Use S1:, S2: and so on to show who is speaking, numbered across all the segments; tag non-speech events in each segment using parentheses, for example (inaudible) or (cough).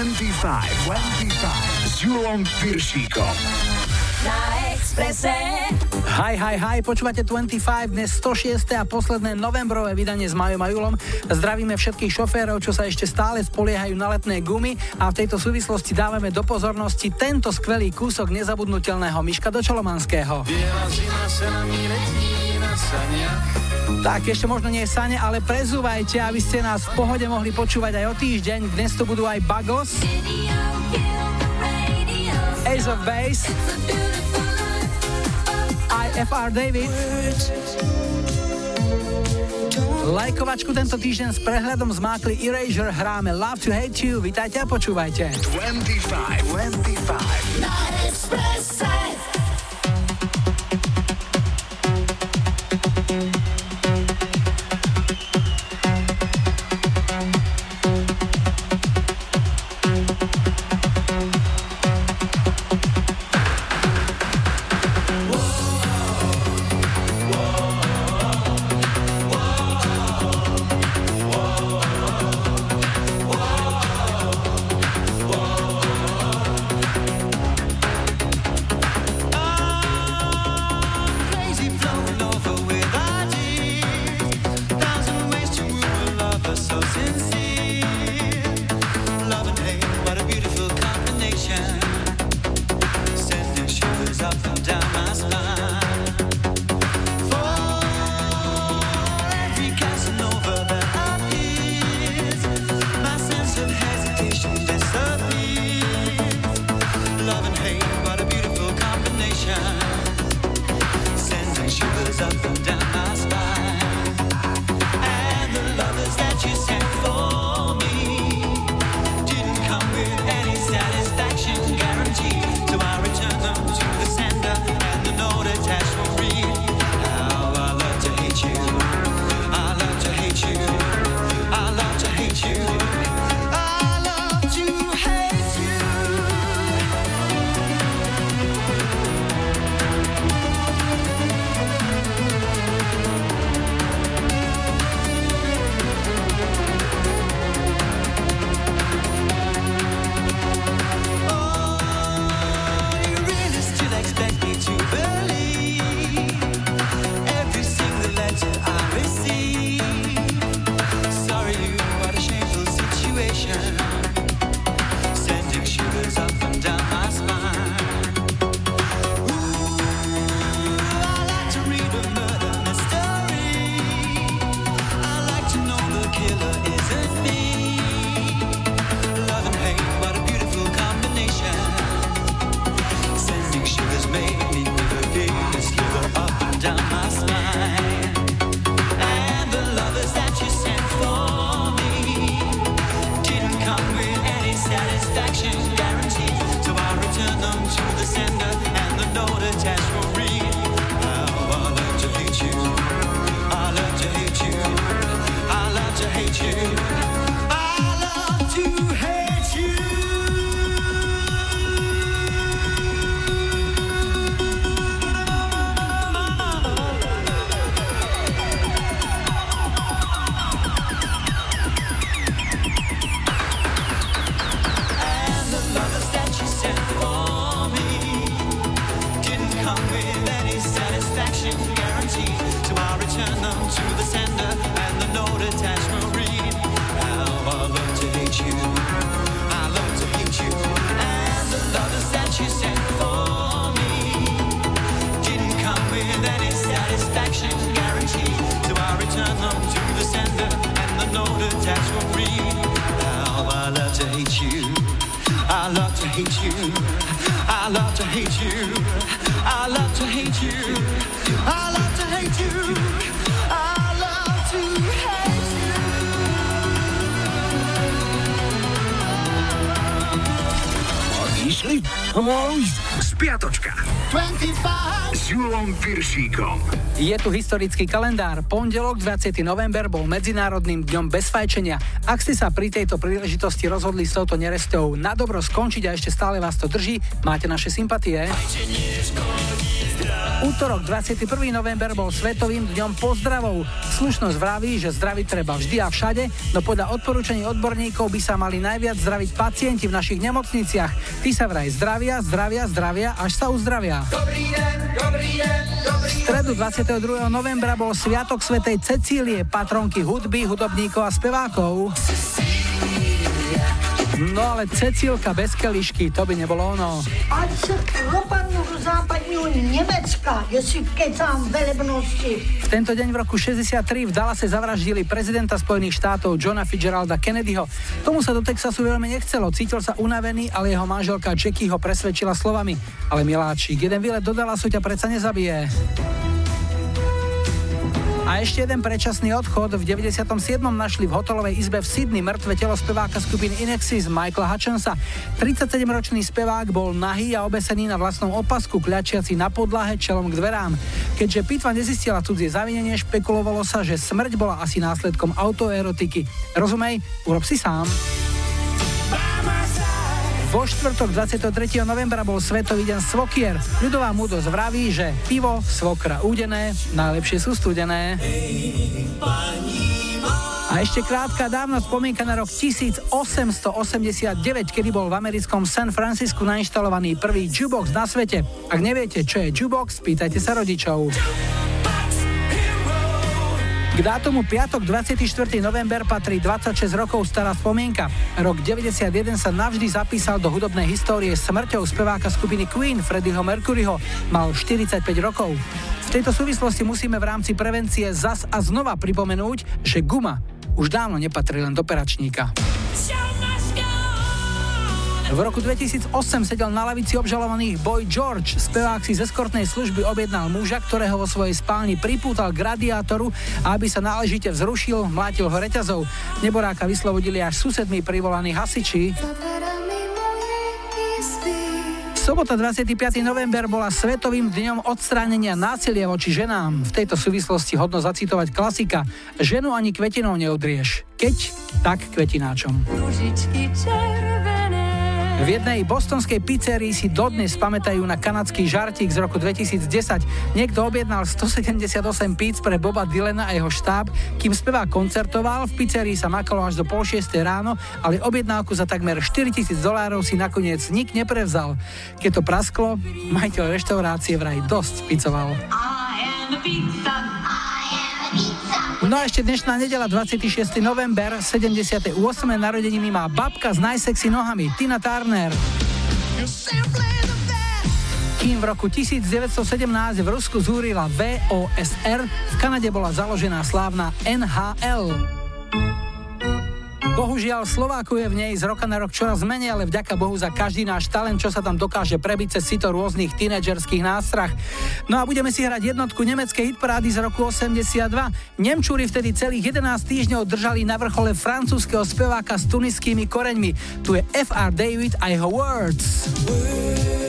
S1: 25, 25 s Julom Piršíkom. Na Exprese.
S2: Hi, hi, hi, počúvate 25, dnes 106. a posledné novembrové vydanie s Majom a Julom. Zdravíme všetkých šoférov, čo sa ešte stále spoliehajú na letné gumy a v tejto súvislosti dávame do pozornosti tento skvelý kúsok nezabudnutelného Miška Dočolomanského. Biela zima sa na tak ešte možno nie sane, ale prezúvajte, aby ste nás v pohode mohli počúvať aj o týždeň. Dnes to budú aj Bagos, Ace of Base, aj FR David. Lajkovačku tento týždeň s prehľadom zmákli Erasure, hráme Love to Hate You, vítajte a počúvajte. 25, 25 tu historický kalendár. Pondelok 20. november bol Medzinárodným dňom bez fajčenia. Ak ste sa pri tejto príležitosti rozhodli s touto nerestou na dobro skončiť a ešte stále vás to drží, máte naše sympatie.
S3: Útorok 21. november bol svetovým dňom pozdravov. Slušnosť vraví, že zdraviť treba vždy a všade, no podľa odporúčaní odborníkov by sa mali najviac zdraviť pacienti v našich nemocniciach. Tí sa vraj zdravia, zdravia, zdravia, až sa uzdravia. Dobrý deň, dobrý deň, stredu 22. novembra bol Sviatok Svetej Cecílie, patronky hudby, hudobníkov a spevákov. No ale Cecílka bez kelišky, to by nebolo ono.
S4: Ať se propadnú do západního Nemecka, jestli kecám velebnosti.
S3: V tento deň v roku 63 v Dallase zavraždili prezidenta Spojených štátov Johna Fitzgeralda Kennedyho. Tomu sa do Texasu veľmi nechcelo, cítil sa unavený, ale jeho manželka Jackie ho presvedčila slovami. Ale miláčik, jeden výlet do Dallasu ťa predsa nezabije. A ešte jeden predčasný odchod. V 97. našli v hotelovej izbe v Sydney mŕtve telo speváka skupiny Inexis Michaela Hutchinsa. 37-ročný spevák bol nahý a obesený na vlastnom opasku, kľačiaci na podlahe čelom k dverám. Keďže pitva nezistila cudzie zavinenie, špekulovalo sa, že smrť bola asi následkom autoerotiky. Rozumej, urob si sám. Vo štvrtok 23. novembra bol Svetový deň Svokier. Ľudová múdosť vraví, že pivo, svokra údené, najlepšie sú studené. A ešte krátka dávna spomienka na rok 1889, kedy bol v americkom San Francisku nainštalovaný prvý jukebox na svete. Ak neviete, čo je jukebox, pýtajte sa rodičov. K dátumu piatok 24. november patrí 26 rokov stará spomienka. Rok 91 sa navždy zapísal do hudobnej histórie smrťou speváka skupiny Queen Freddieho Mercuryho. Mal 45 rokov. V tejto súvislosti musíme v rámci prevencie zas a znova pripomenúť, že guma už dávno nepatrí len do peračníka. V roku 2008 sedel na lavici obžalovaných Boy George. Spevák si z eskortnej služby objednal muža, ktorého vo svojej spálni pripútal k radiátoru a aby sa náležite vzrušil, mlátil ho reťazov. Neboráka vyslobodili až susedmi privolaní hasiči. Sobota 25. november bola svetovým dňom odstránenia násilia voči ženám. V tejto súvislosti hodno zacitovať klasika. Ženu ani kvetinou neudrieš. Keď, tak kvetináčom. Ružičky červené v jednej bostonskej pizzerii si dodnes pamätajú na kanadský žartík z roku 2010. Niekto objednal 178 píc pre Boba Dylena a jeho štáb, kým spevák koncertoval, v pizzerii sa makalo až do pol 6 ráno, ale objednávku za takmer 4000 dolárov si nakoniec nik neprevzal. Keď to prasklo, majiteľ reštaurácie vraj dosť picoval. I am a pizza, No a ešte dnešná nedela 26. november, 78. narodeniny má babka s najsexy nohami, Tina Turner. Kým v roku 1917 v Rusku zúrila VOSR, v Kanade bola založená slávna NHL. Bohužiaľ, Slováku je v nej z roka na rok čoraz menej, ale vďaka Bohu za každý náš talent, čo sa tam dokáže prebiť cez sito rôznych tínedžerských nástrach. No a budeme si hrať jednotku nemeckej hitparády z roku 82. Nemčúri vtedy celých 11 týždňov držali na vrchole francúzského speváka s tuniskými koreňmi. Tu je FR David a jeho Words. Words.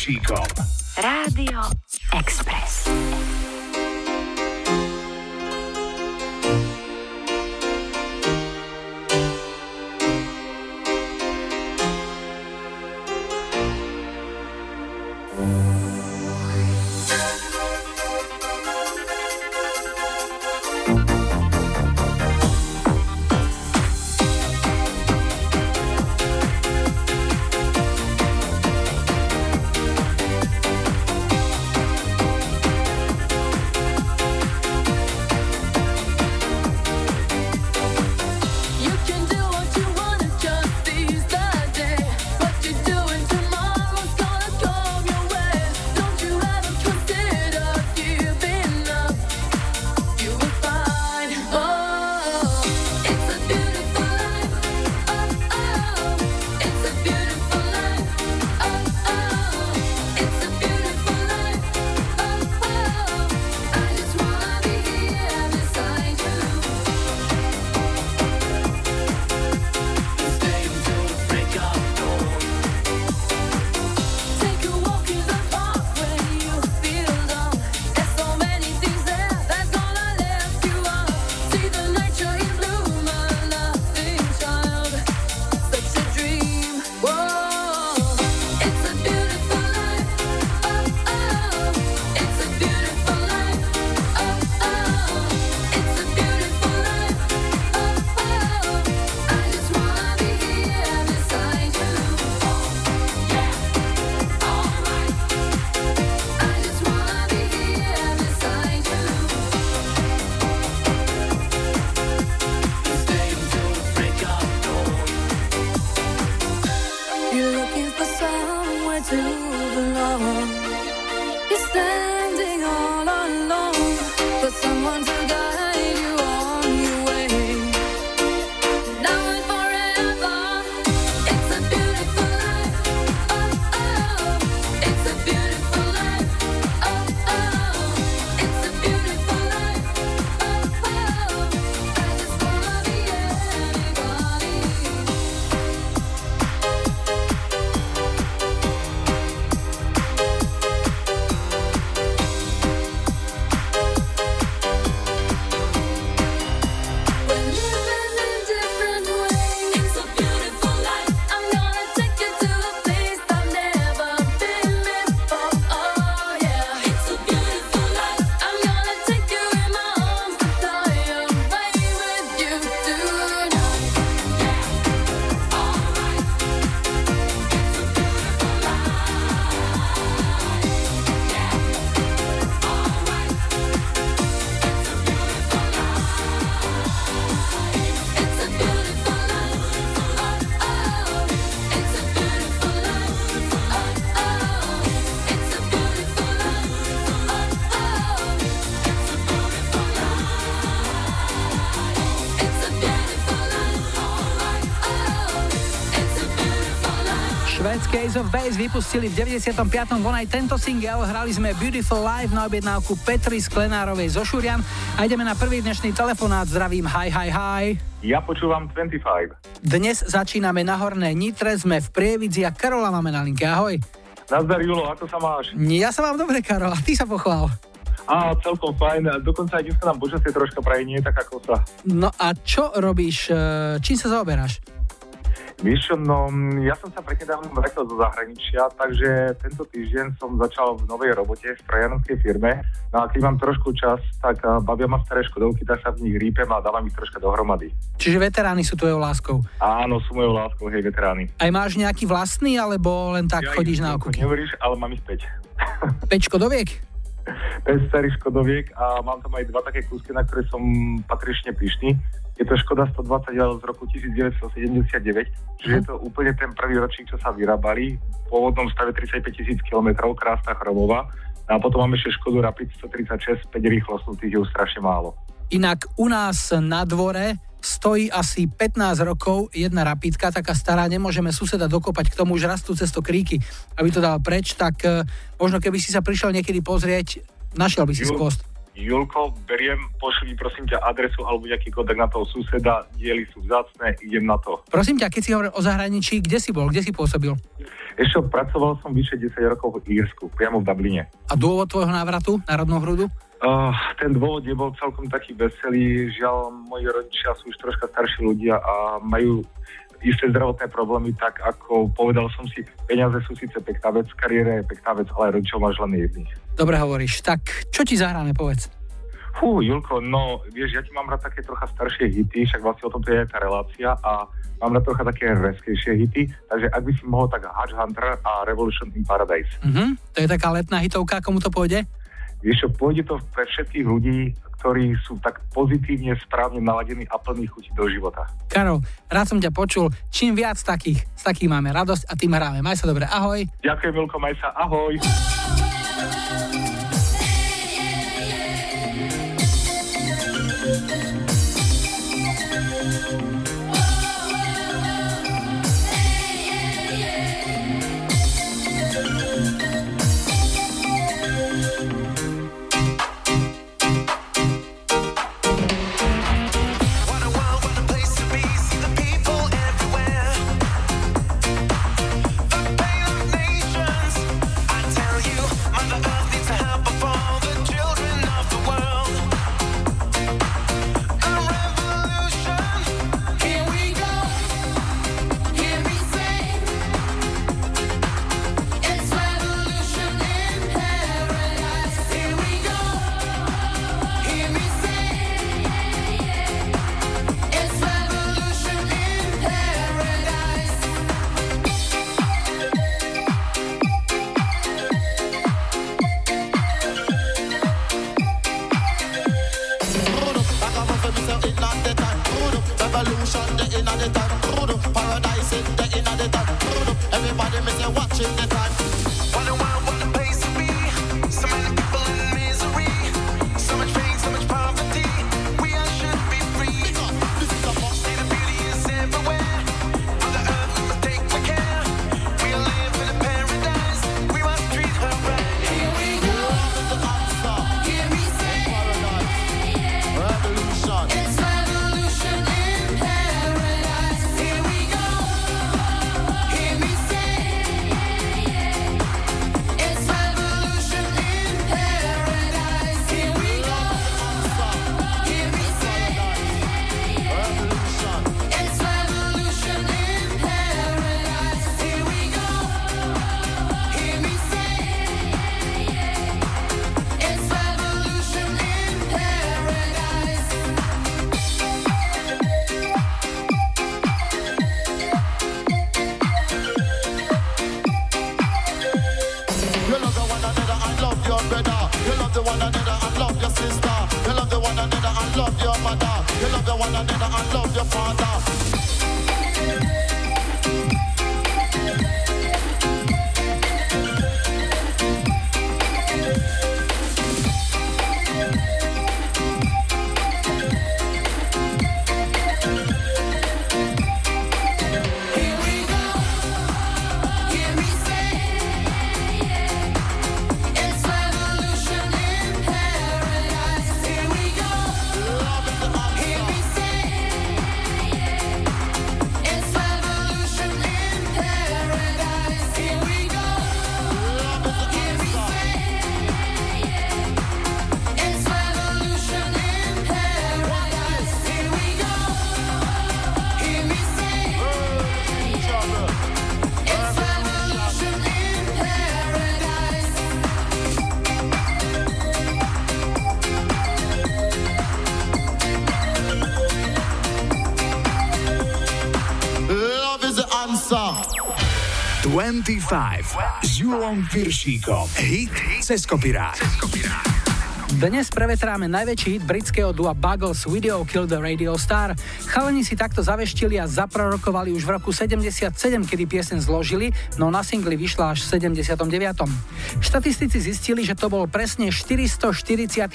S1: Piršíkom.
S5: Rádio
S3: Ace of Base vypustili v 95. von aj tento single. Hrali sme Beautiful Life na objednávku Petri Sklenárovej zo Šurian a ideme na prvý dnešný telefonát. Zdravím, hi, hi, hi.
S6: Ja počúvam 25.
S3: Dnes začíname na Horné Nitre, sme v Prievidzi a Karola máme na linke. Ahoj.
S6: Nazdar Julo, ako sa máš?
S3: Ja sa mám dobre, Karol, a ty sa pochvál.
S6: Á, celkom fajn, dokonca aj dneska nám počasie troška praje nie tak ako sa.
S3: No a čo robíš, e, čím sa zaoberáš?
S6: Víš, no ja som sa prednedávno vrátil zo zahraničia, takže tento týždeň som začal v novej robote v strojanskej firme. No a keď mám trošku čas, tak bavia ma staré škodovky, tak sa v nich rýpem a dávam ich troška dohromady.
S3: Čiže veterány sú tvojou láskou?
S6: Áno, sú mojou láskou, hej, veterány.
S3: Aj máš nejaký vlastný, alebo len tak
S6: ja
S3: chodíš na okúky?
S6: Neveríš, ale mám ich 5.
S3: 5 (laughs) škodoviek?
S6: 5 starých škodoviek a mám tam aj dva také kúsky, na ktoré som patrične pyšný. Je to Škoda 120 z roku 1979, čiže je to úplne ten prvý ročník, čo sa vyrábali. V pôvodnom stave 35 tisíc km, krásna chromová. A potom máme ešte Škodu Rapid 136, 5 rýchlostnú, tých je už strašne málo.
S3: Inak u nás na dvore stojí asi 15 rokov jedna rapidka, taká stará, nemôžeme suseda dokopať, k tomu už rastú cesto kríky, aby to dal preč, tak uh, možno keby si sa prišiel niekedy pozrieť, našiel by si skvost.
S5: Julko, beriem, pošli prosím ťa adresu alebo nejaký kontakt na toho suseda, diely sú vzácne, idem na to.
S3: Prosím ťa, keď si hovoril o zahraničí, kde si bol, kde si pôsobil?
S5: Ešte pracoval som vyše 10 rokov v Írsku, priamo v Dubline.
S3: A dôvod tvojho návratu na rodnú hrudu?
S5: Uh, ten dôvod je bol celkom taký veselý. Žiaľ, moji rodičia sú už troška starší ľudia a majú isté zdravotné problémy, tak ako povedal som si, peniaze sú síce pekná vec, kariéra je pekná vec, ale rodičov máš len jedných.
S3: Dobre hovoríš. Tak čo ti zahráme, povedz?
S5: Fú, Julko, no vieš, ja ti mám rád také trocha staršie hity, však vlastne o tom je aj tá relácia a mám rád trocha také reskejšie hity, takže ak by si mohol tak Hutch Hunter a Revolution in Paradise.
S3: Uh-huh. To je taká letná hitovka, komu to pôjde?
S5: Vieš čo, pôjde to pre všetkých ľudí, ktorí sú tak pozitívne, správne naladení a plní chuti do života.
S3: Karol, rád som ťa počul. Čím viac takých, z takých máme radosť a tým hráme. Maj sa dobre, ahoj.
S5: Ďakujem, Milko, maj sa, ahoj.
S1: 25 s Julom Piršíkom. Hit cez kopirát.
S3: Dnes prevetráme najväčší hit britského dua Buggles Video Kill the Radio Star. Chalani si takto zaveštili a zaprorokovali už v roku 77, kedy piesen zložili, no na singli vyšla až v 79. Štatistici zistili, že to bol presne 444.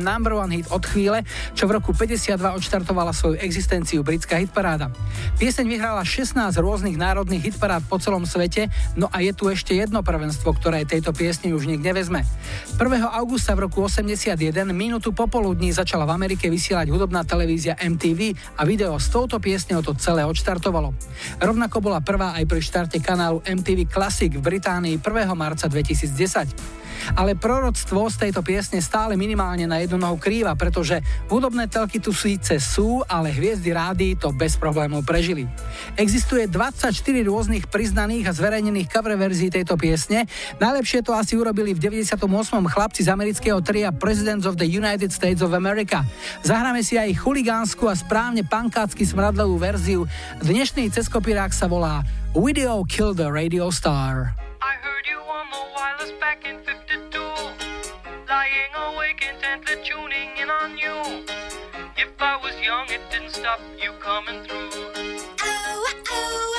S3: number one hit od chvíle, čo v roku 52 odštartovala svoju existenciu britská hitparáda. Pieseň vyhrala 16 rôznych národných hitparád po celom svete, no a je tu ešte jedno prvenstvo, ktoré tejto piesni už nik nevezme. 1. augusta v roku 80 minútu popoludní začala v Amerike vysielať hudobná televízia MTV a video s touto piesňou to celé odštartovalo. Rovnako bola prvá aj pri štarte kanálu MTV Classic v Británii 1. marca 2010. Ale proroctvo z tejto piesne stále minimálne na jednu nohu krýva, pretože hudobné telky tu síce sú, ale hviezdy rády to bez problémov prežili. Existuje 24 rôznych priznaných a zverejnených cover verzií tejto piesne. Najlepšie to asi urobili v 98. chlapci z amerického tria Presidents of the United States of America. Zahráme si aj chuligánsku a správne pankácky smradlovú verziu. Dnešný ceskopirák sa volá Video Kill the Radio Star. I heard you on the wireless back in 52 Lying awake intently tuning in on you. If I was young it didn't stop you coming through. Kopirák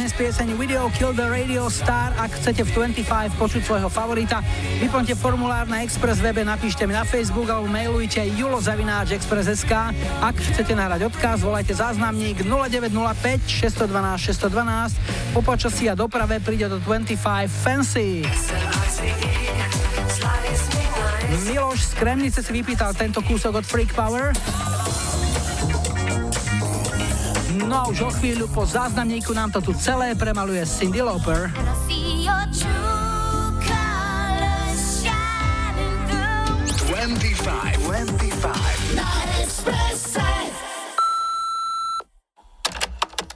S3: dnes pieseň Video Kill the Radio Star. Ak chcete v 25 počuť svojho favorita, vyplňte formulár na Express webe, napíšte mi na Facebook alebo mailujte julozavináčexpress.sk. Ak chcete nahrať odkaz, volajte záznamník 0905 612 612. Po počasí a doprave príde do 25 Fancy. Miloš z Kremnice si vypýtal tento kúsok od Freak Power. No a už o chvíľu po záznamníku nám to tu celé premaluje Cindy Lauper.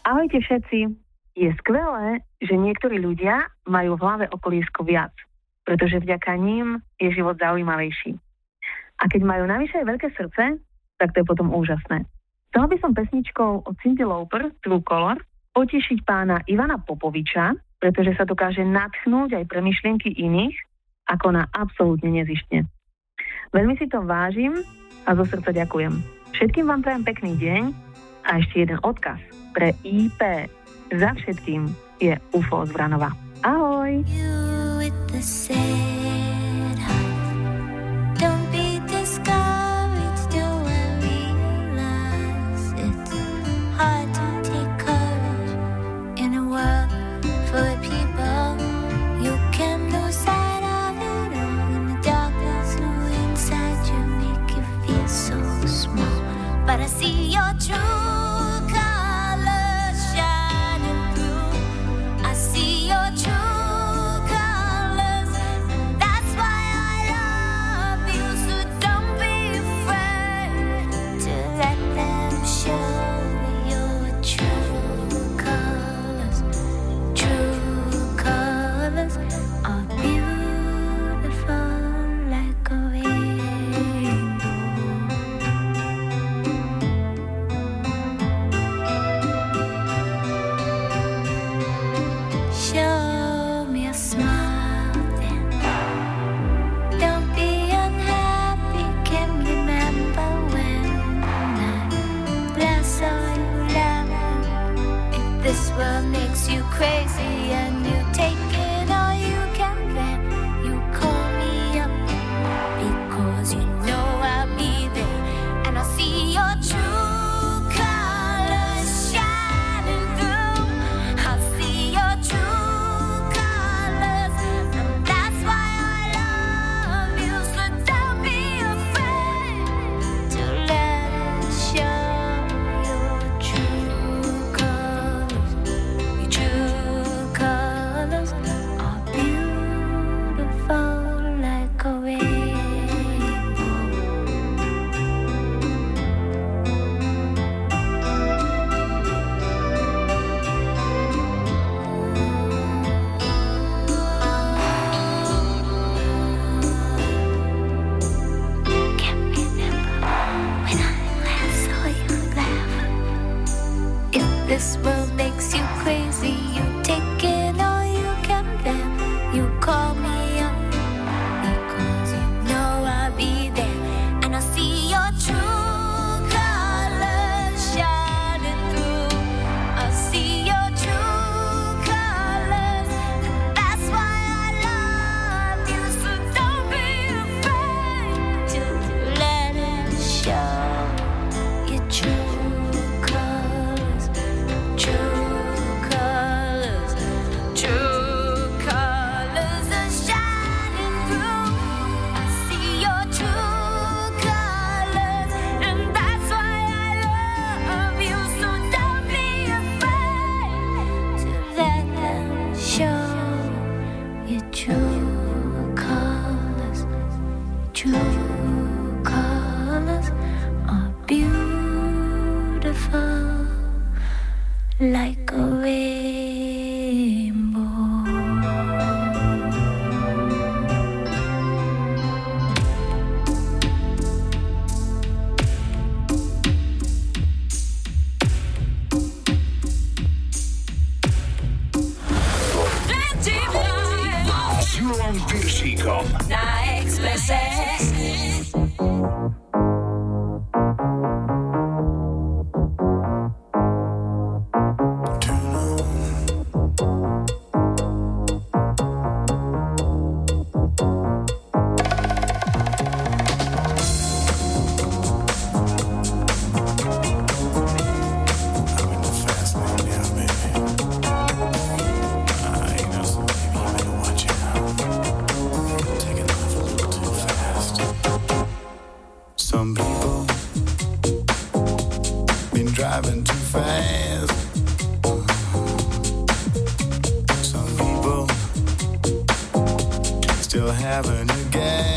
S7: Ahojte všetci. Je skvelé, že niektorí ľudia majú v hlave okolísko viac, pretože vďaka ním je život zaujímavejší. A keď majú navyše veľké srdce, tak to je potom úžasné. Chcela by som pesničkou od Cindy Lauper, True Color, potešiť pána Ivana Popoviča, pretože sa dokáže nadchnúť aj pre myšlienky iných, ako na absolútne nezištne. Veľmi si to vážim a zo srdca ďakujem. Všetkým vám prajem pekný deň a ešte jeden odkaz pre IP. Za všetkým je UFO z Vranova. Ahoj! You
S8: hard to take courage in a world full of people. You can
S9: lose sight of it the darkness
S2: inside
S10: you make you feel so small. But I see your truth.
S8: driving too fast. Some people still having a game.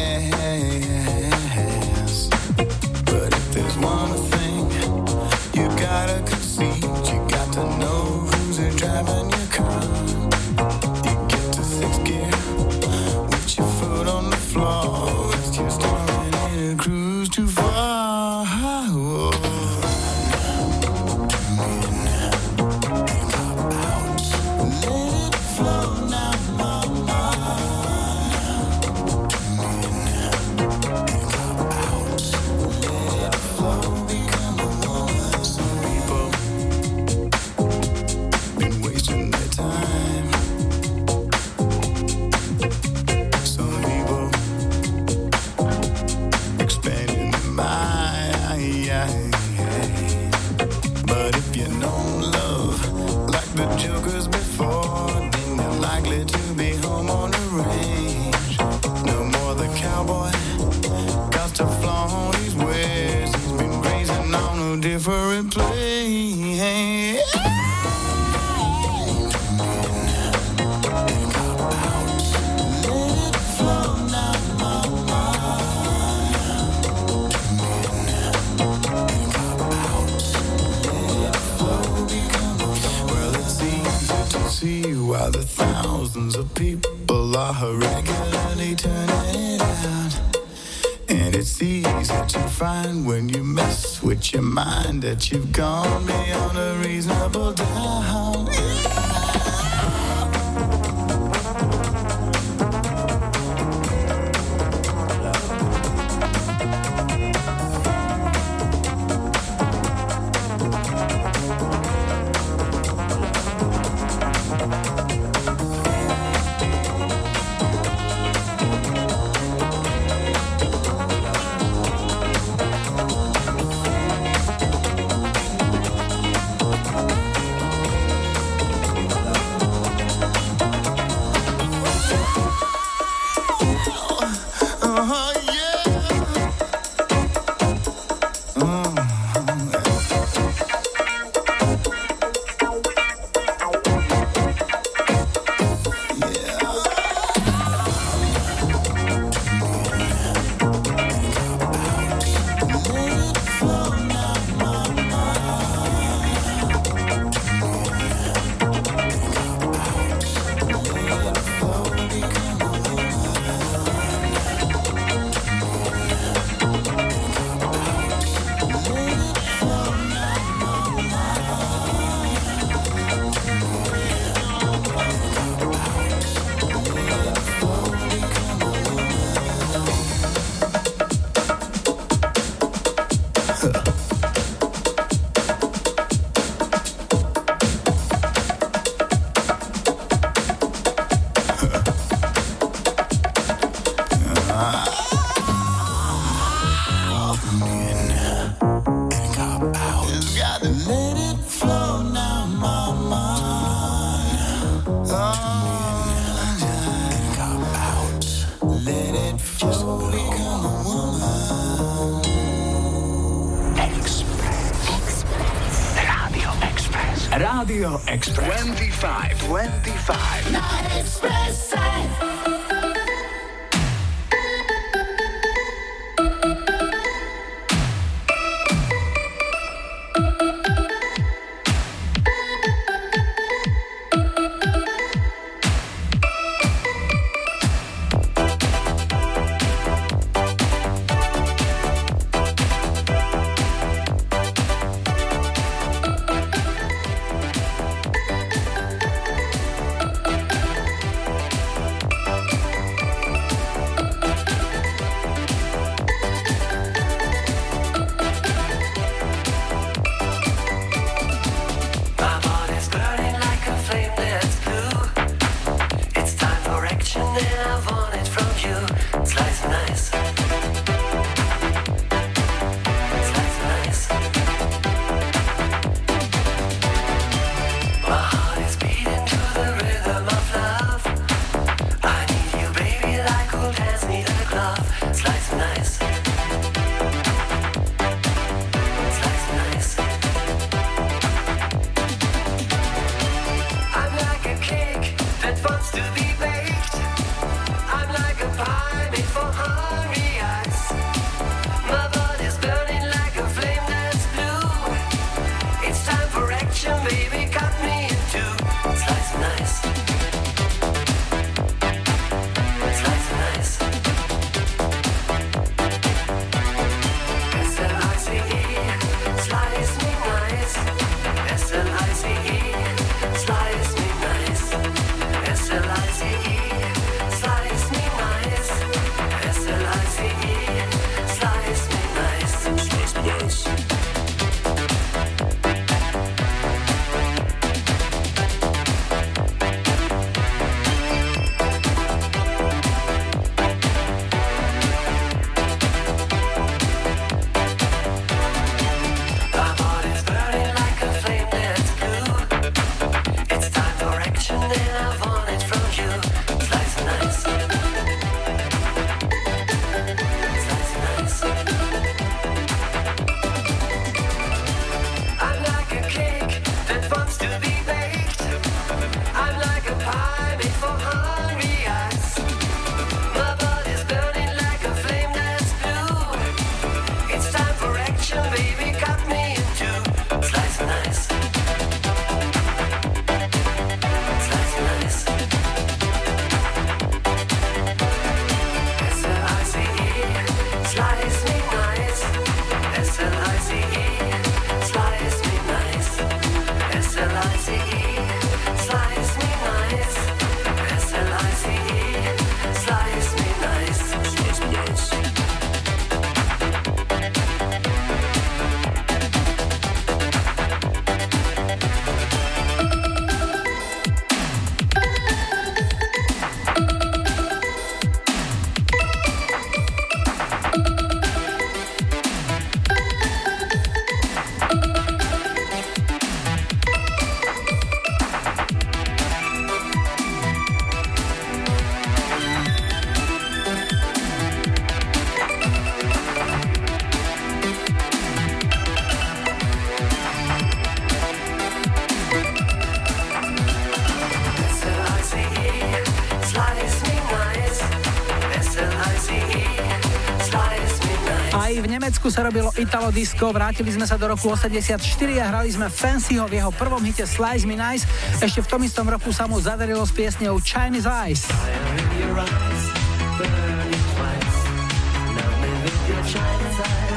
S2: Sa robilo Italo Disco, vrátili sme sa do roku 84 a hrali sme Fancyho v jeho prvom hite Slice Me Nice. Ešte v tom istom roku sa mu zadarilo s piesňou Chinese Eyes.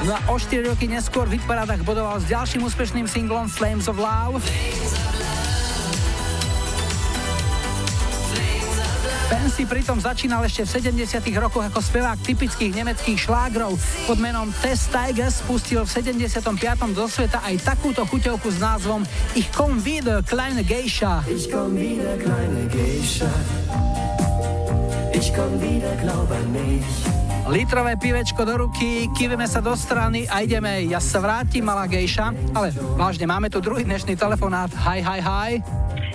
S2: No a o 4 roky neskôr v hitparádach bodoval s ďalším úspešným singlom Flames of Love. Si pritom začínal ešte v 70 rokoch ako spevák typických nemeckých šlágrov. Pod menom Tess Tigers spustil v 75. do sveta aj takúto chuťovku s názvom Ich komm wieder, kleine Geisha. Ich komm wieder, kleine Geisha. Ich komm wieder, glaub an mich. Litrové pivečko do ruky, kývime sa do strany a ideme. Ja sa vrátim, malá gejša. Ale vážne, máme tu druhý dnešný telefonát. Hi, hi, hi.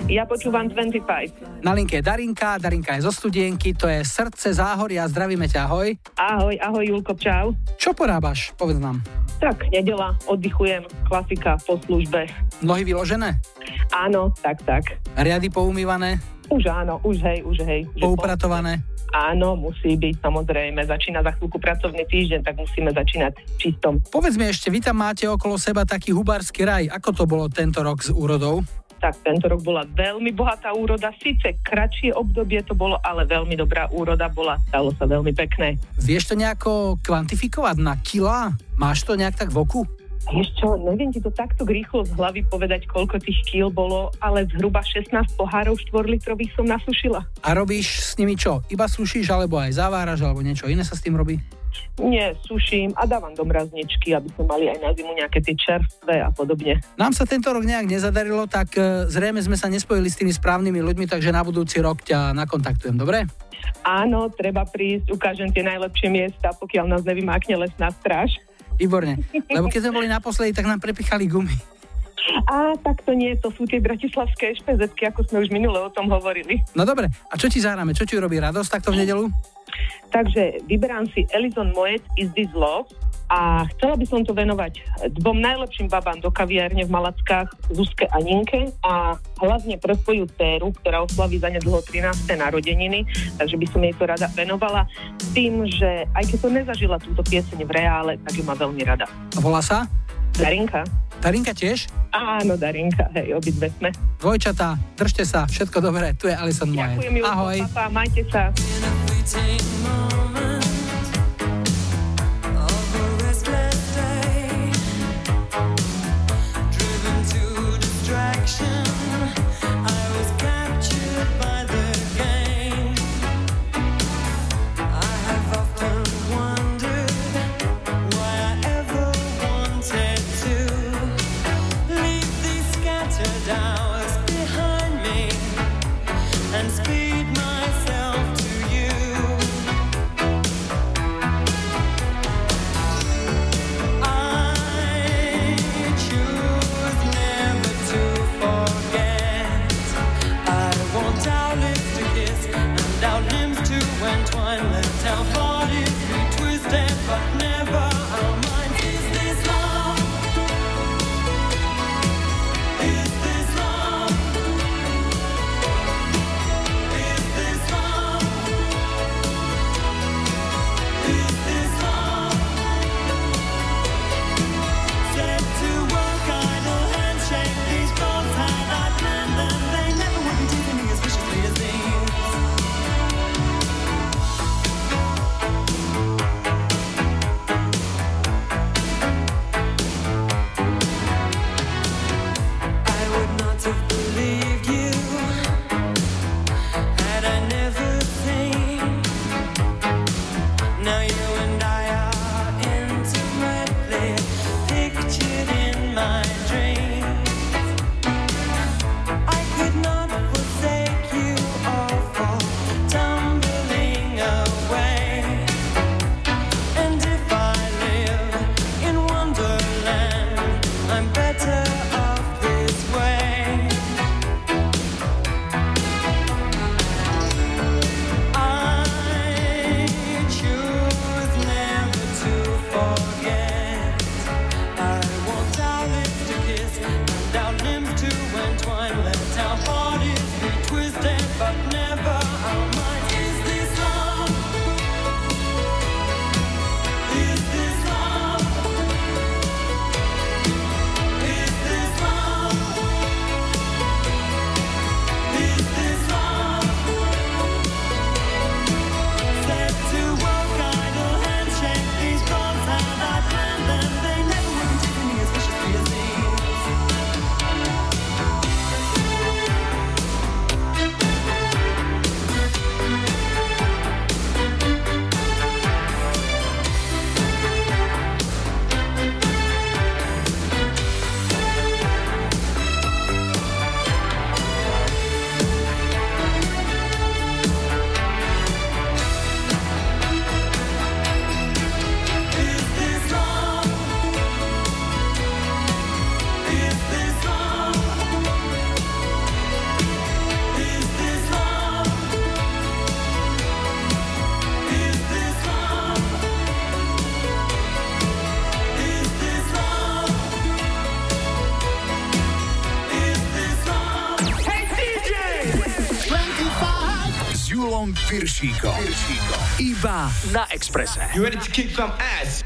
S11: Ja počúvam 25.
S3: Na linke je Darinka, Darinka je zo studienky, to je Srdce Záhoria, zdravíme ťa, ahoj.
S11: Ahoj, ahoj Julko, čau.
S3: Čo porábaš, povedz nám.
S11: Tak, nedela, oddychujem, klasika po službe.
S3: Nohy vyložené?
S11: Áno, tak, tak.
S3: Riady poumývané?
S11: Už áno, už hej, už hej.
S3: Poupratované?
S11: Áno, musí byť, samozrejme. Začína za chvíľku pracovný týždeň, tak musíme začínať čistom.
S3: Povedz mi ešte, vy tam máte okolo seba taký hubársky raj. Ako to bolo tento rok s úrodou?
S11: Tak tento rok bola veľmi bohatá úroda, síce kratšie obdobie to bolo, ale veľmi dobrá úroda bola, stalo sa veľmi pekné.
S3: Vieš to nejako kvantifikovať na kila? Máš to nejak tak v oku?
S11: Vieš čo, neviem ti to takto rýchlo z hlavy povedať, koľko tých kíl bolo, ale zhruba 16 pohárov 4 litrových som nasušila.
S3: A robíš s nimi čo? Iba sušíš, alebo aj zaváraš, alebo niečo iné sa s tým robí?
S11: Nie, suším a dávam do mrazničky, aby sme mali aj na zimu nejaké tie čerstvé a podobne.
S3: Nám sa tento rok nejak nezadarilo, tak e, zrejme sme sa nespojili s tými správnymi ľuďmi, takže na budúci rok ťa nakontaktujem, dobre?
S11: Áno, treba prísť, ukážem tie najlepšie miesta, pokiaľ nás nevymákne lesná stráž.
S3: Výborne. Lebo keď sme boli naposledy, tak nám prepichali gumy.
S11: A tak to nie, to sú tie bratislavské špezetky, ako sme už minule o tom hovorili.
S3: No dobre, a čo ti zahráme? Čo ti robí radosť takto v nedelu?
S11: Takže vyberám si Elizon Moet Is This Love a chcela by som to venovať dvom najlepším babám do kaviárne v Malackách, Zuzke a Ninke a hlavne pre svoju dceru, ktorá oslaví za nedlho 13. narodeniny, takže by som jej to rada venovala s tým, že aj keď to nezažila túto pieseň v reále, tak ju má veľmi rada.
S3: A volá sa?
S11: Darinka.
S3: Darinka tiež?
S11: Áno, Darinka, hej, obidve sme.
S3: Dvojčatá, držte sa, všetko dobré, tu je Alison Moje.
S11: Ďakujem,
S3: Ahoj.
S11: papa, majte sa.
S2: And
S1: 2 na
S12: You ready to kick some ass?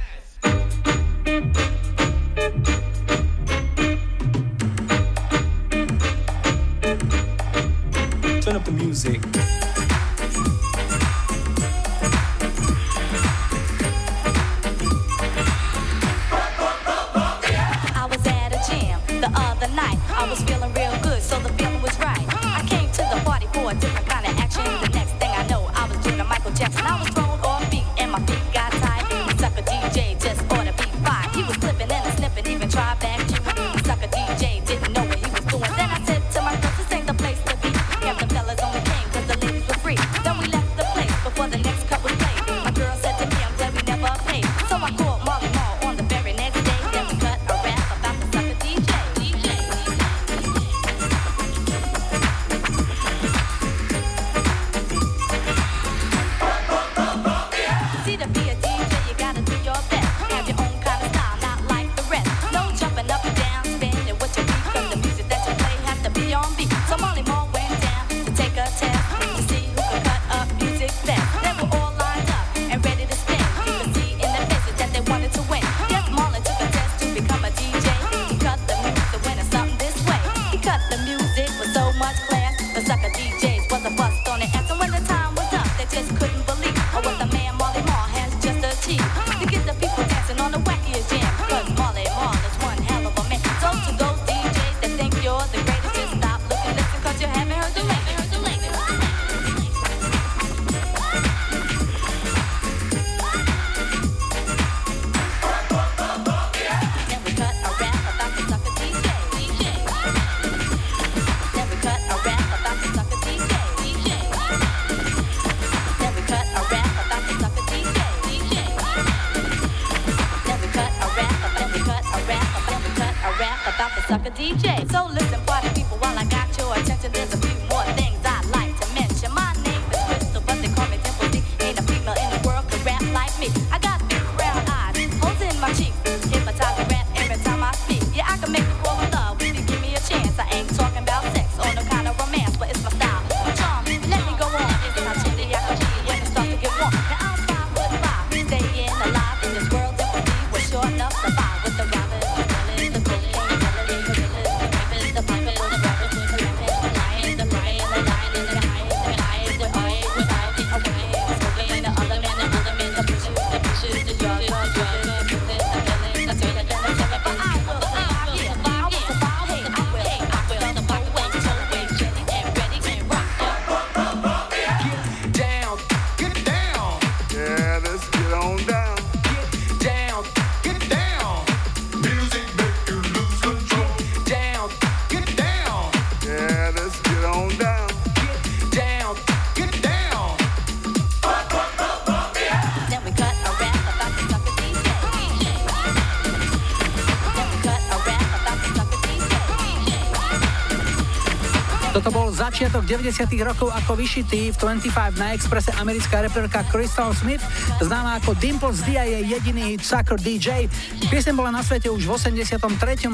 S3: začiatok 90. rokov ako vyšitý v 25 na Expresse americká reperka Crystal Smith, známa ako Dimples D a je jediný hit Sucker DJ. Piesem bola na svete už v 83.,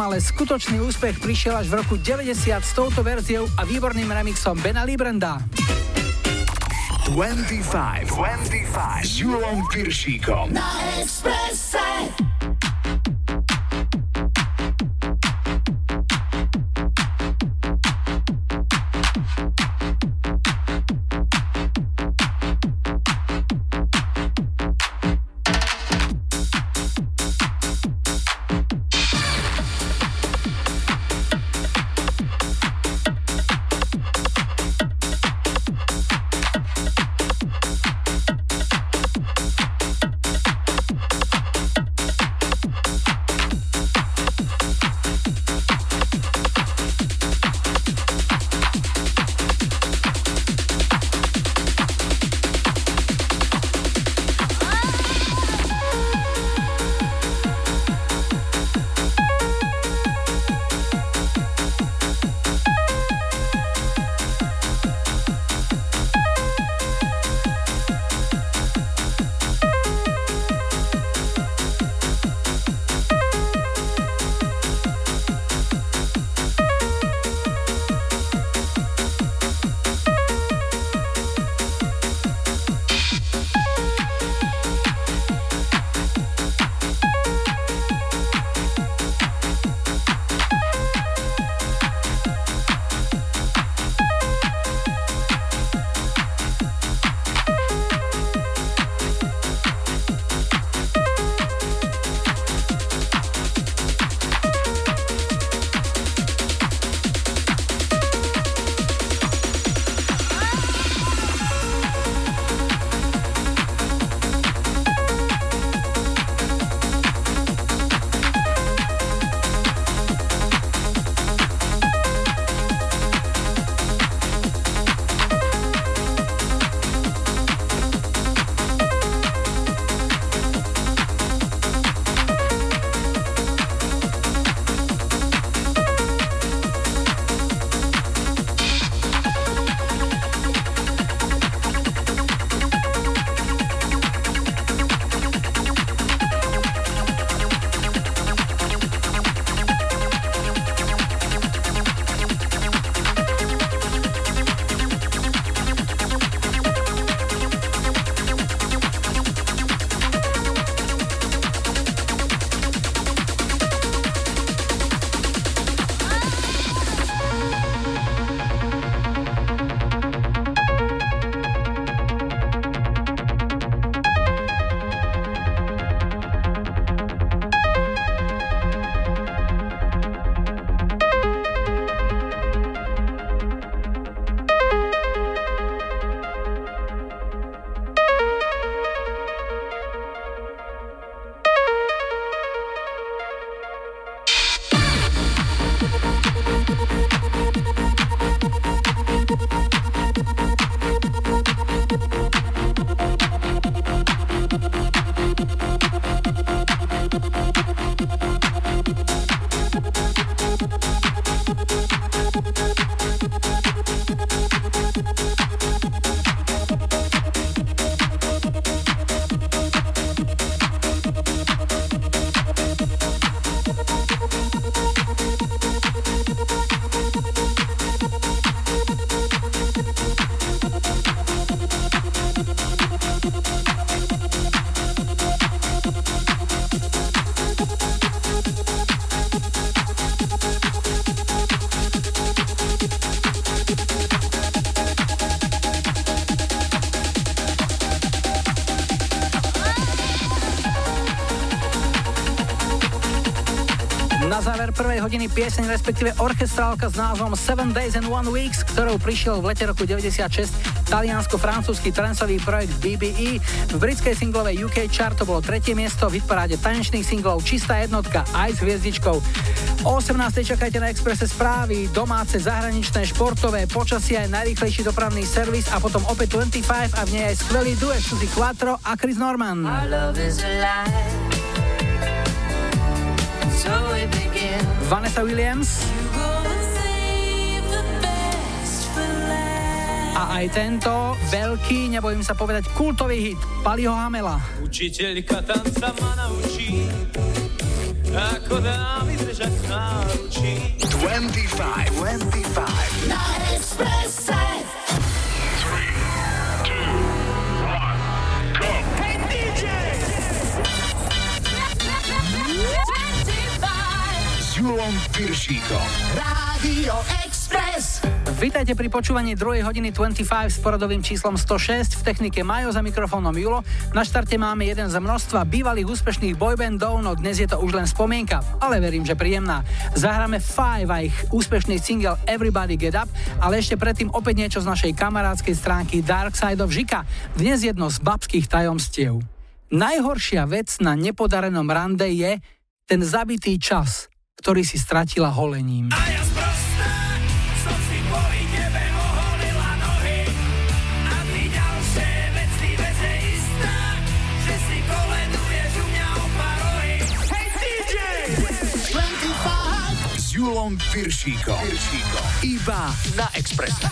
S3: ale skutočný úspech prišiel až v roku 90 s touto verziou a výborným remixom Bena Librenda.
S1: 25, 25 s Júlom Piršíkom
S2: na Expresse.
S3: Hodiny pieseň, respektíve orchestrálka s názvom Seven Days and One Weeks, ktorou prišiel v lete roku 96 taliansko-francúzsky trancový projekt BBE. V britskej singlovej UK chart to bolo tretie miesto, v hitparáde tanečných singlov Čistá jednotka aj s hviezdičkou. O 18. čakajte na Expresse správy, domáce, zahraničné, športové, počasie aj najrýchlejší dopravný servis a potom opäť 25 a v nej aj skvelý duet Suzy Quattro a Chris Norman. Vanessa Williams a aj tento veľký, nebojím sa povedať, kultový hit Paliho Hamela.
S13: Učiteľka tanca ma naučí, ako dám držať v náručí.
S1: 25, 25. Piršíkom.
S12: Rádio Express.
S3: Vítajte pri počúvaní 2. hodiny 25 s poradovým číslom 106. V technike Majo za mikrofónom Julo. Na štarte máme jeden z množstva bývalých úspešných boybandov, no dnes je to už len spomienka, ale verím, že príjemná. Zahráme Five a ich úspešný single Everybody Get Up, ale ešte predtým opäť niečo z našej kamarádskej stránky Dark Side of Žika. Dnes jedno z babských tajomstiev. Najhoršia vec na nepodarenom rande je ten zabitý čas, ktorý si stratila holením.
S13: Som si kvôli tebe oholila nohy a ty ďalšie veci istá, že si koleduješ u mňa o pár rohy. Hej DJ!
S12: 25.
S1: S Julom Piršíkom. Piršíkom. Iba na Expresse.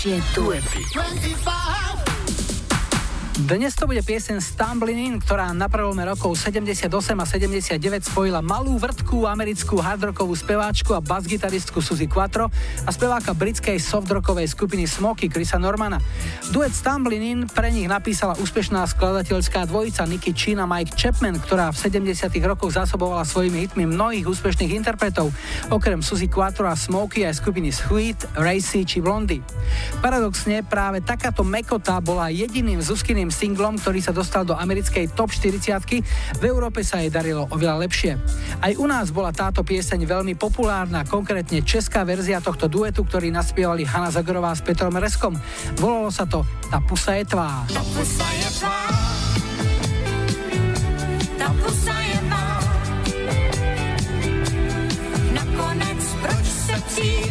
S1: Najlepšie,
S14: duety.
S12: 25.
S3: Dnes to bude piesen Stumbling In, ktorá na prelome rokov 78 a 79 spojila malú vrtkú americkú hardrockovú speváčku a basgitaristku Suzy Quattro a speváka britskej softrockovej skupiny Smoky Chrisa Normana. Duet Stumbling In pre nich napísala úspešná skladateľská dvojica Nicky Chin a Mike Chapman, ktorá v 70 rokoch zásobovala svojimi hitmi mnohých úspešných interpretov, okrem Suzy Quattro a Smoky aj skupiny Sweet, Racy či Blondy. Paradoxne práve takáto mekota bola jediným Zuzkyným singlom, ktorý sa dostal do americkej top 40 V Európe sa jej darilo oveľa lepšie. Aj u nás bola táto pieseň veľmi populárna, konkrétne česká verzia tohto duetu, ktorý naspievali Hanna Zagorová s Petrom Reskom. Volalo sa to.
S15: Ta pusa je tvá.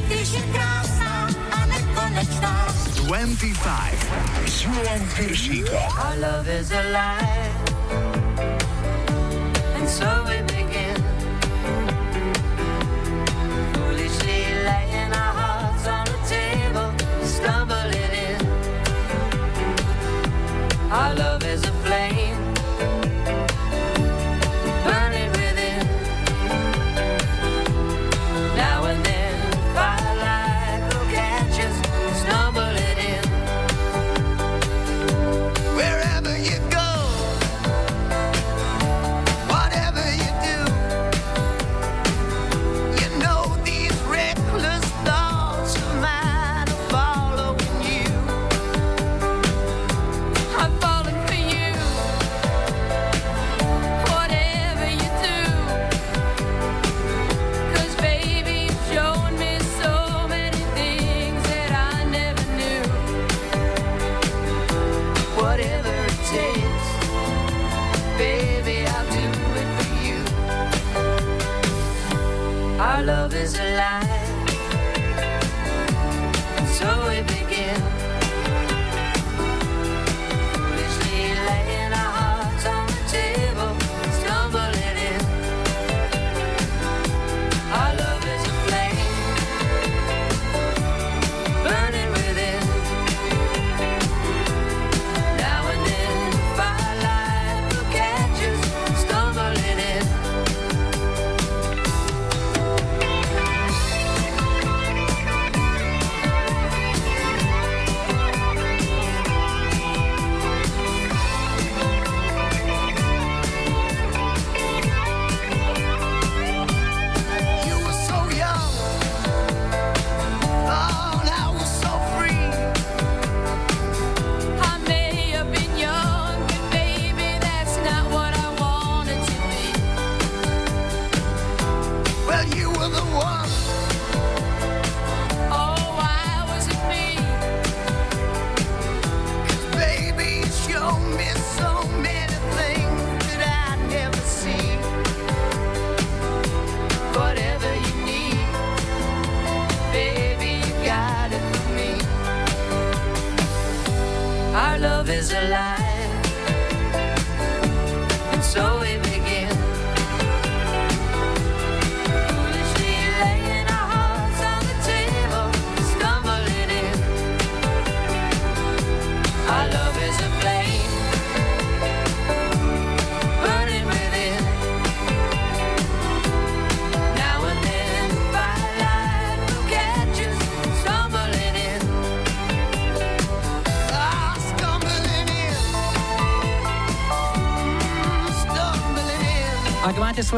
S15: Když je krásná a nekonečná?
S1: 25 s Julom Piršíkom.
S15: Our love is alive, and so we begin. Foolishly laying our hearts on the table, stumbling in. Our love is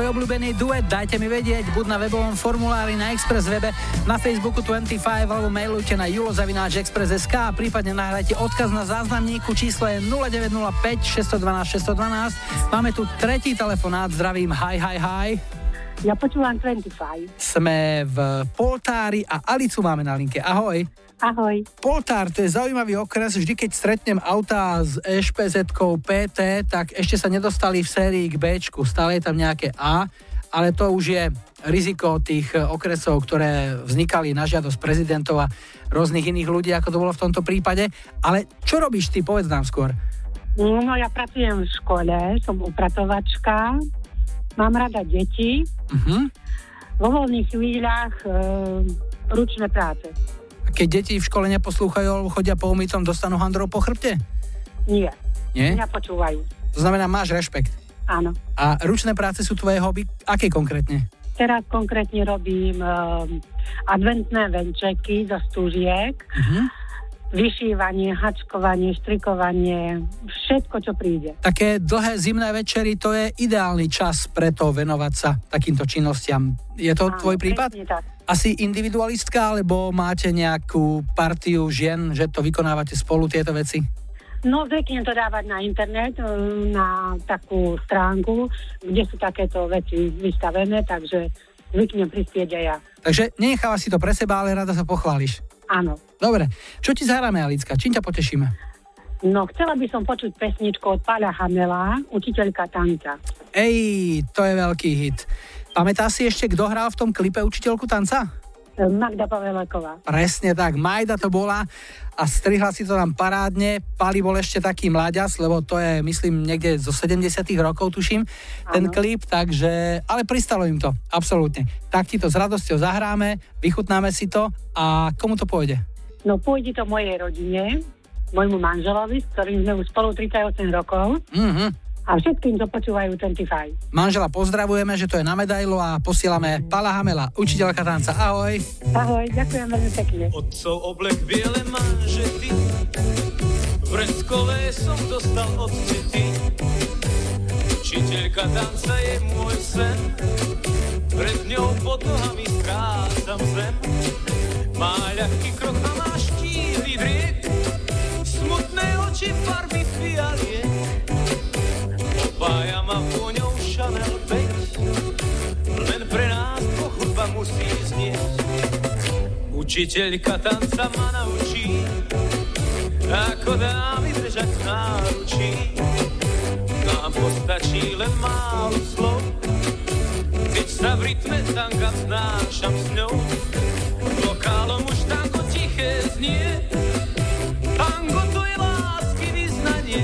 S3: svoj obľúbený duet, dajte mi vedieť, buď na webovom formulári na Express webe, na Facebooku 25 alebo mailujte na julozavináčexpress.sk a prípadne nahrajte odkaz na záznamníku, číslo je 0905 612 612. Máme tu tretí telefonát, zdravím, hi, hi, hi.
S16: Ja počúvam 25.
S3: Sme v Poltári a Alicu máme na linke. Ahoj.
S16: Ahoj.
S3: Poltár, to je zaujímavý okres. Vždy, keď stretnem autá s ešpz PT, tak ešte sa nedostali v sérii k B. Stále je tam nejaké A, ale to už je riziko tých okresov, ktoré vznikali na žiadosť prezidentov a rôznych iných ľudí, ako to bolo v tomto prípade. Ale čo robíš ty? Povedz nám skôr.
S16: No ja pracujem v škole, som upratovačka, mám rada deti,
S3: Uh-huh.
S16: vo voľných chvíľach e, ručné práce.
S3: Keď deti v škole neposlúchajú alebo chodia po umytom, dostanú handrov po chrbte?
S16: Nie.
S3: Nie?
S16: Mňa počúvajú.
S3: To znamená, máš rešpekt.
S16: Áno.
S3: A ručné práce sú tvoje hobby? Aké konkrétne?
S16: Teraz konkrétne robím um, adventné venčeky zo stúžiek,
S3: Mhm.
S16: vyšívanie, hačkovanie, štrikovanie, všetko, čo príde.
S3: Také dlhé zimné večery, to je ideálny čas preto venovať sa takýmto činnostiam. Je to tvoj prípad?
S16: Tak.
S3: Asi individualistka, alebo máte nejakú partiu žien, že to vykonávate spolu tieto veci?
S16: No, zvyknem to dávať na internet, um, na takú stránku, kde sú takéto veci vystavené, takže zvyknem prispieť aj ja.
S3: Takže nenecháva si to pre seba, ale rada sa pochváliš.
S16: Áno.
S3: Dobre, čo ti zahráme, Alicka? Čím ťa potešíme?
S16: No, chcela by som počuť pesničku od Páľa Hamela, učiteľka tanca.
S3: Ej, to je veľký hit. Pamätáš si ešte, kto hral v tom klipe učiteľku tanca?
S16: Magda Paveleková.
S3: Presne tak, Majda to bola a strihla si to tam parádne. Pali bol ešte taký mláďas, lebo to je, myslím, niekde zo 70 rokov, tuším, ten klip, takže, ale pristalo im to, absolútne. Tak ti to s radosťou zahráme, vychutnáme si to a komu to pôjde?
S16: No, pôjde to mojej rodine, môjmu manželovi, s ktorým sme už spolu 38 rokov
S3: Mhm.
S16: A všetkým, čo počúvajú 25.
S3: Manžela pozdravujeme, že to je na medailu a posielame Pala Hamela, učiteľka tanca. Ahoj.
S16: Ahoj, ďakujem veľmi pekne.
S13: Otcov oblek biele manžety Vreskové som dostal od tety Učiteľka tanca je môj sen Pred ňou pod nohami strácam zem Má ľahký krok a Učiteľka tanca ma naučí, ako dámy držať v náručí. Nám postačí len málo slov, keď sa v rytme tanga vznášam s ňou. Lokálom už tango tiché znie, tango to je lásky vyznanie.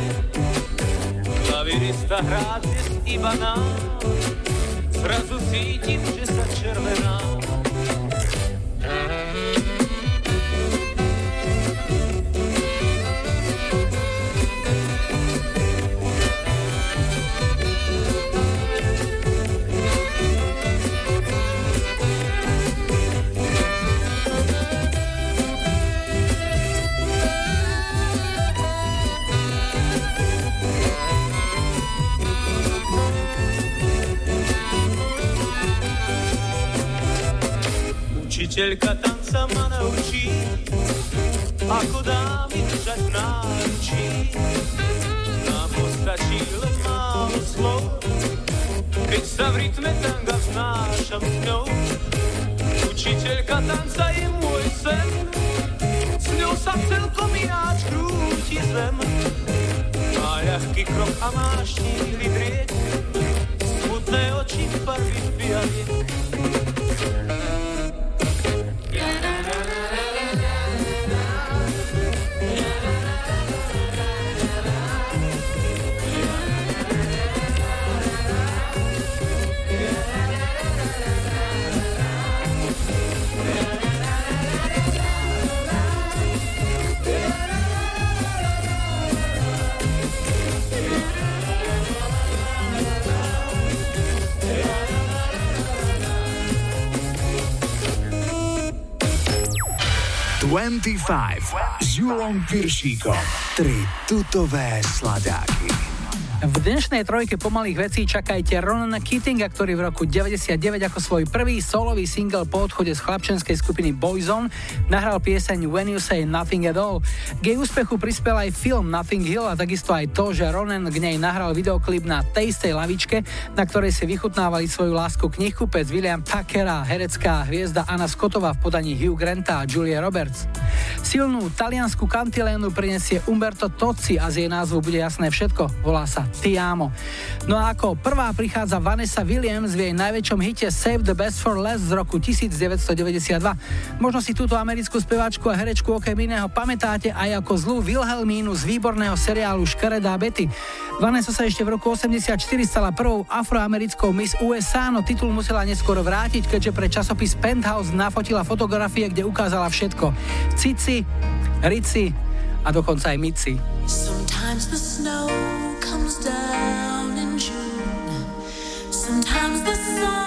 S13: Klavirista hrá dnes iba nám, zrazu cítim, že sa červená. Včelka tanca ma naučí, ako dámy držať v náručí. Nám postačí len málo slov, keď sa v rytme tanga vznášam s ňou. Učiteľka tanca je môj sen, s ňou sa celkom ináč krúti zem. Má ľahký krok a má štíhly drieť, smutné oči barvy v
S1: bialiek. 25 s Julom Piršíkom. Tri tutové sladáky.
S3: V dnešnej trojke pomalých vecí čakajte Ronana Keatinga, ktorý v roku 99 ako svoj prvý solový single po odchode z chlapčenskej skupiny Boyzone nahral pieseň When You Say Nothing At All. K jej úspechu prispel aj film Nothing Hill a takisto aj to, že Ronan k nej nahral videoklip na tej istej lavičke, na ktorej si vychutnávali svoju lásku knihkupec William Tucker a herecká hviezda Anna Scottová v podaní Hugh Granta a Julia Roberts. Silnú taliansku kantilénu prinesie Umberto Tozzi a z jej názvu bude jasné všetko. Volá sa Ti amo. No a ako prvá prichádza Vanessa Williams v jej najväčšom hite Save the Best for less z roku 1992. Možno si túto americkú speváčku a herečku okrem iného pamätáte aj ako zlú Wilhelmínu z výborného seriálu Škaredá Betty. Vanessa sa ešte v roku 84 stala prvou afroamerickou Miss USA, no titul musela neskoro vrátiť, keďže pre časopis Penthouse nafotila fotografie, kde ukázala všetko. Cici, Rici a dokonca aj Mici.
S5: Sometimes the snow comes down in June. Sometimes the sun.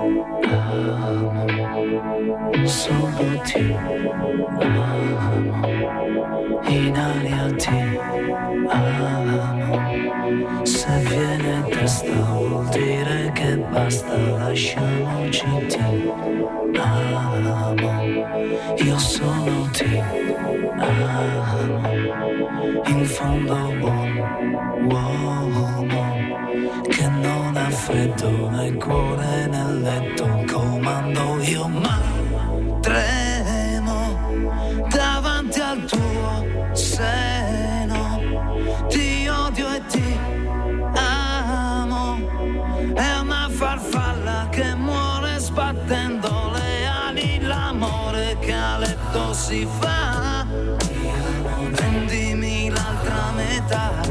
S1: amo
S17: solo ti amo. In amo. Se viene testa vuol dire che basta lasciamoci ti amo. Io solo ti amo. In fondo uomo uomo non affetto freddo nel cuore nel letto comando. Io ma tremo davanti al tuo seno. Ti odio e ti amo. È una farfalla che muore sbattendo le ali. L'amore che a letto si fa. Prendimi l'altra metà.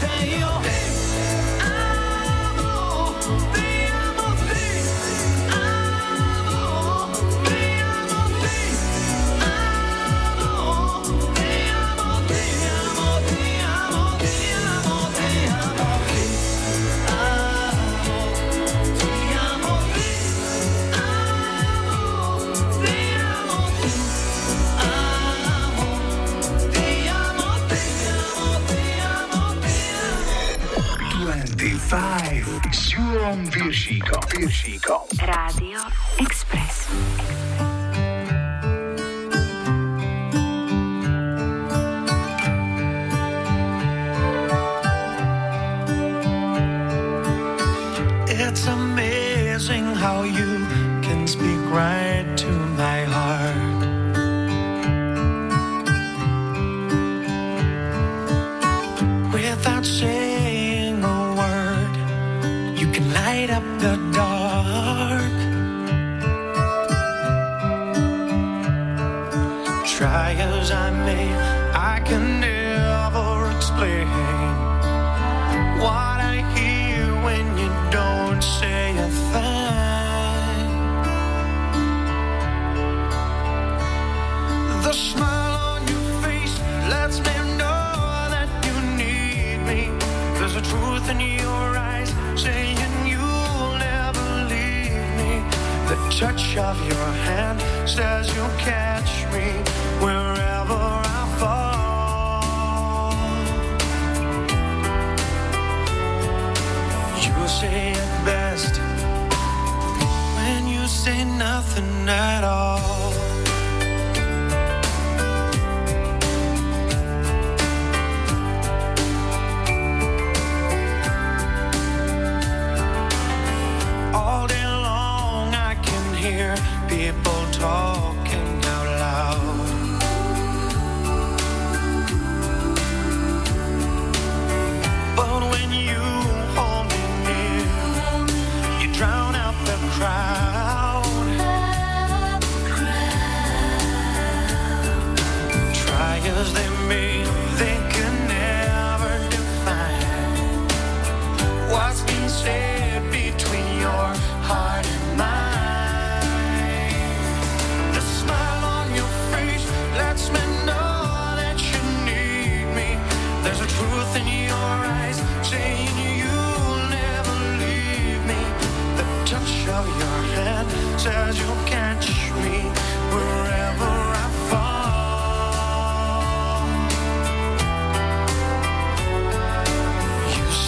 S17: şey
S1: yok Júlom Viršíkom. Viršíkom.
S14: Rádio
S17: As.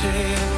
S3: shame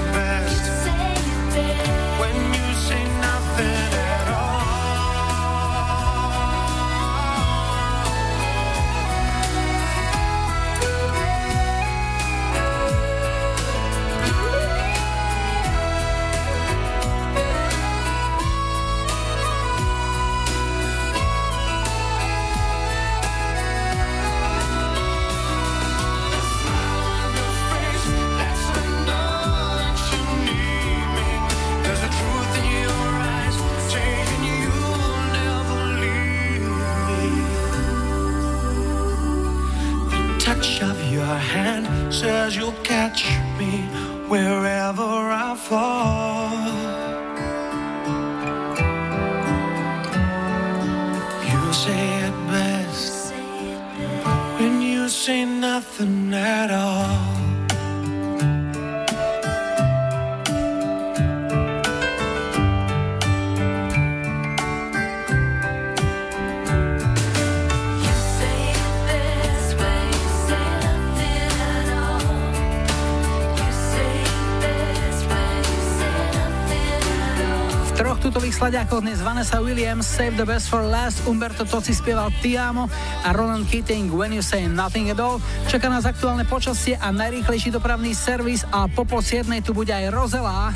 S3: slediakov dnes Vanessa Williams, Save the Best for Last, Umberto Toci spieval Tiamo a Ronan Keating When You Say Nothing at All. Čaká nás aktuálne počasie a najrýchlejší dopravný servis a po pol tu bude aj rozela.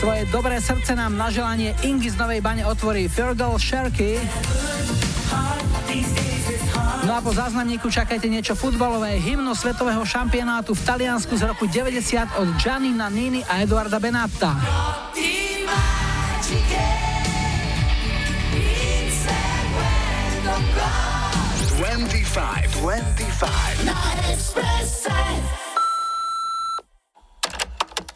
S3: Svoje dobré srdce nám na želanie Ingy z Novej Bane otvorí Fergal Sherky po záznamníku čakajte niečo futbalové. Hymno svetového šampionátu v Taliansku z roku 90 od Gianni Nini a Eduarda Benatta.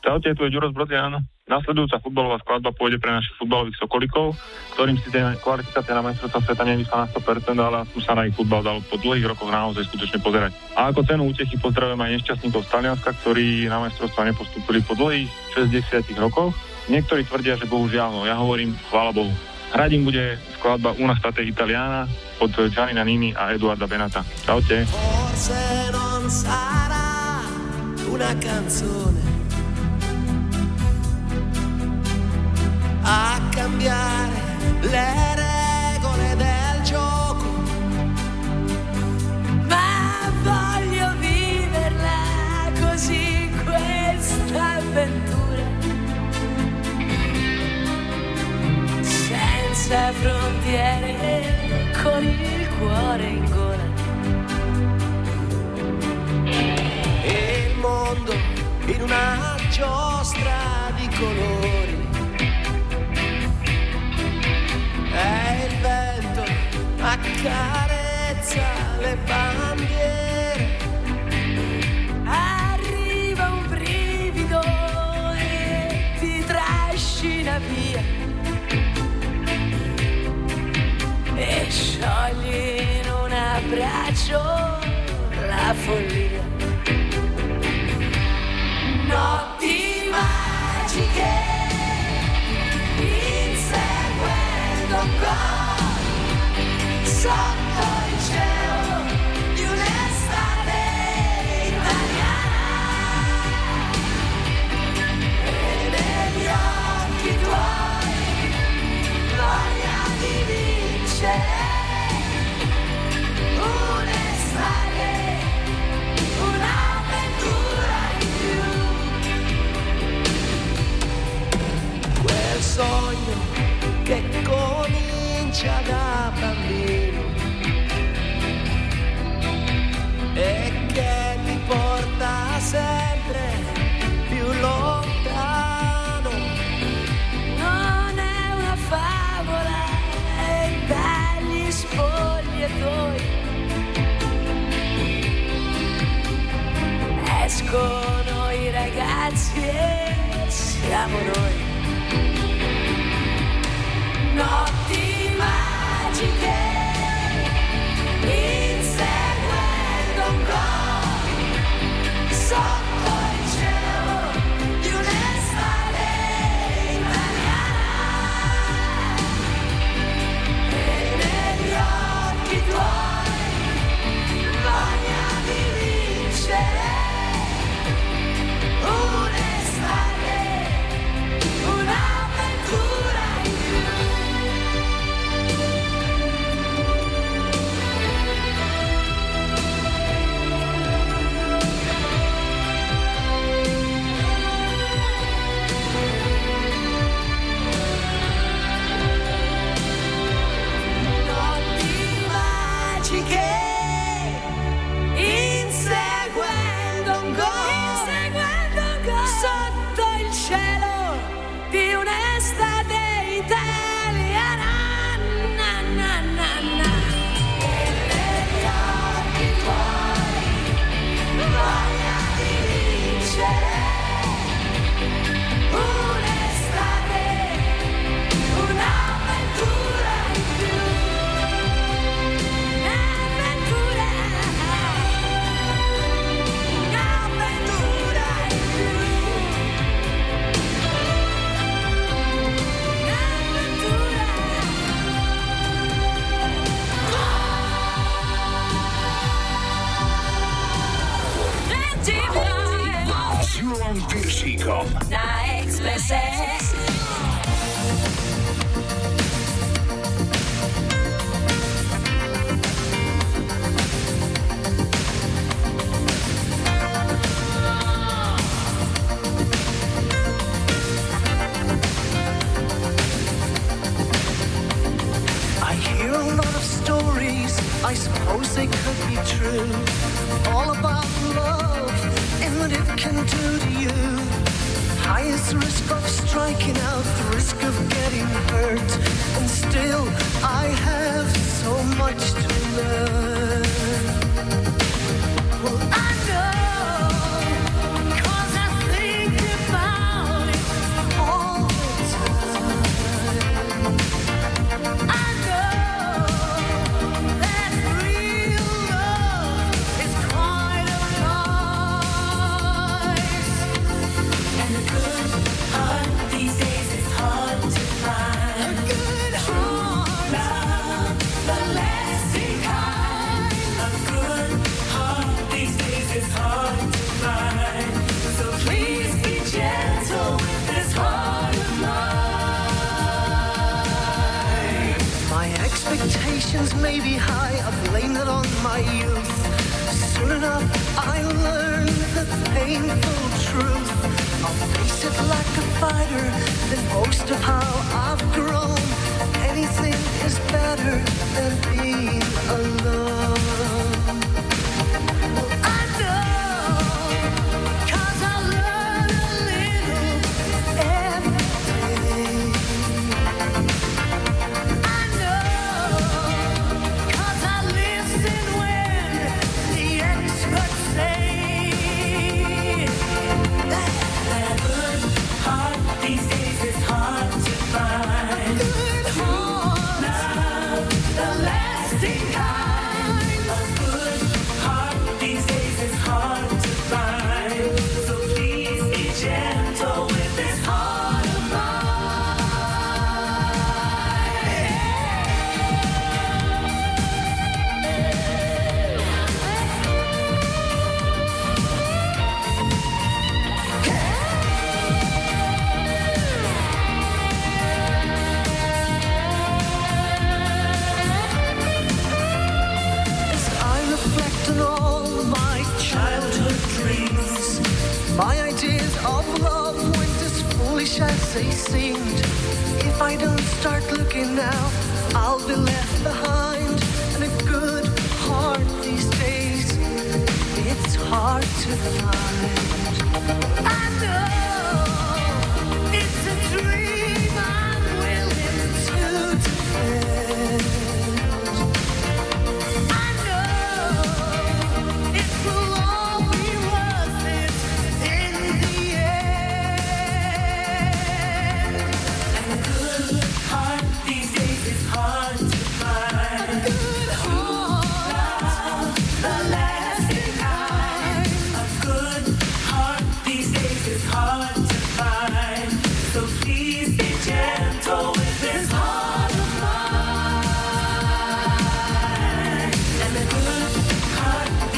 S6: Čaute, tu je Ďuro Brodzian. Nasledujúca futbalová skladba pôjde pre našich futbalových sokolikov, ktorým si tie kvalifikácia na majstrovstvá sveta nevyšla na 100%, ale tu sa na ich futbal dal po dlhých rokoch naozaj skutočne pozerať. A ako cenu útechy pozdravujem aj nešťastníkov z Talianska, ktorí na majstrovstvá nepostúpili po dlhých 60 rokoch. Niektorí tvrdia, že bohužiaľ, no ja hovorím, chvála Bohu. Hrať im bude skladba Una State Italiana od Gianni Nannini a Eduarda Benata. Čaute.
S18: Forse non sarà una canzone a cambiare le regole del gioco,
S5: Ma voglio viverla così questa avventura. Senza frontiere, con il cuore in gola.
S18: e il mondo in una giostra di colori. E il vento accarezza le bandiere.
S5: Arriva un brivido e ti trascina via. E sciogli in un abbraccio la follia.
S18: Sogno che comincia da bambino sempre più lontano.
S5: Non è una favola, è dagli spogliatoi. Escono i ragazzi e siamo noi. Notti magiche,
S1: Piršíkom.
S5: Na Expresse.
S18: I hear a lot of stories, I suppose they could be true. All about love and what it can do to you highest risk of striking out, the risk of getting hurt. And still, I have so much to learn.
S5: Well, I know. may be high, I blame it on my youth. Soon enough, I learned the painful truth. I'll face it like a fighter, then boast of how I've grown. Anything is better than being alone. looking now, I'll be left behind. And a good heart these days, it's hard to find.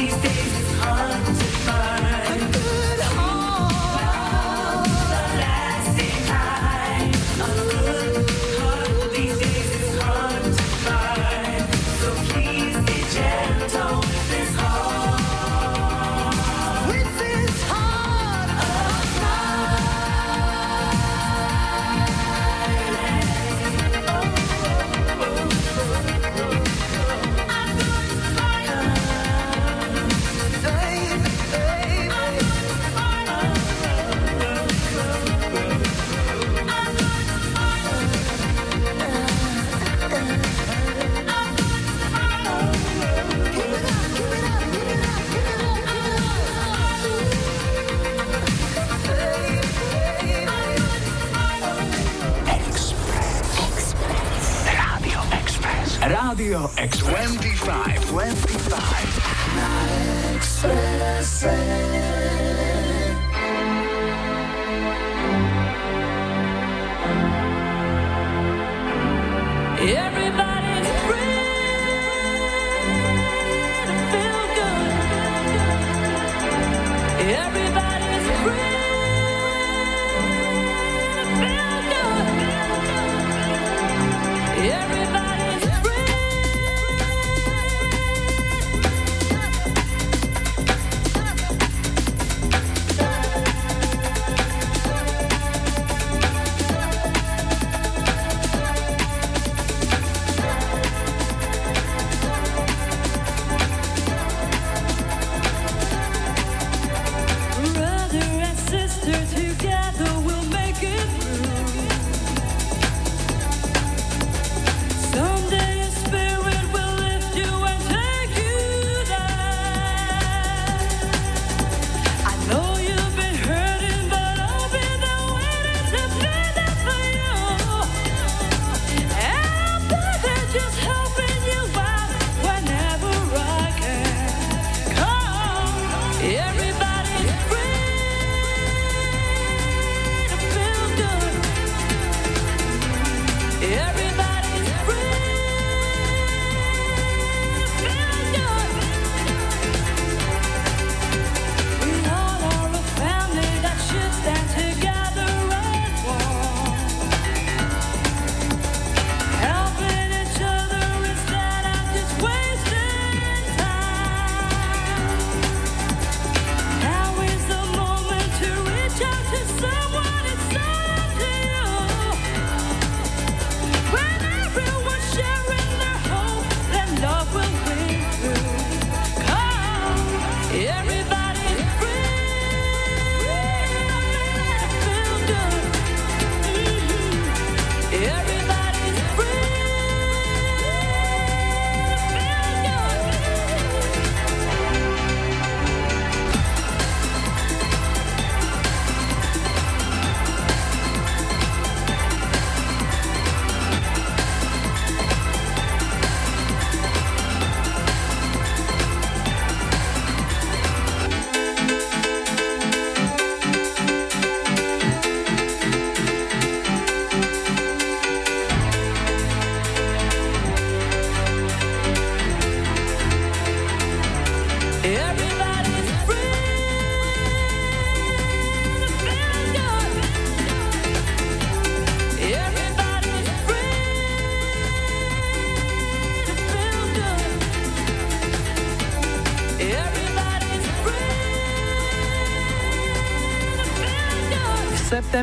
S5: These days.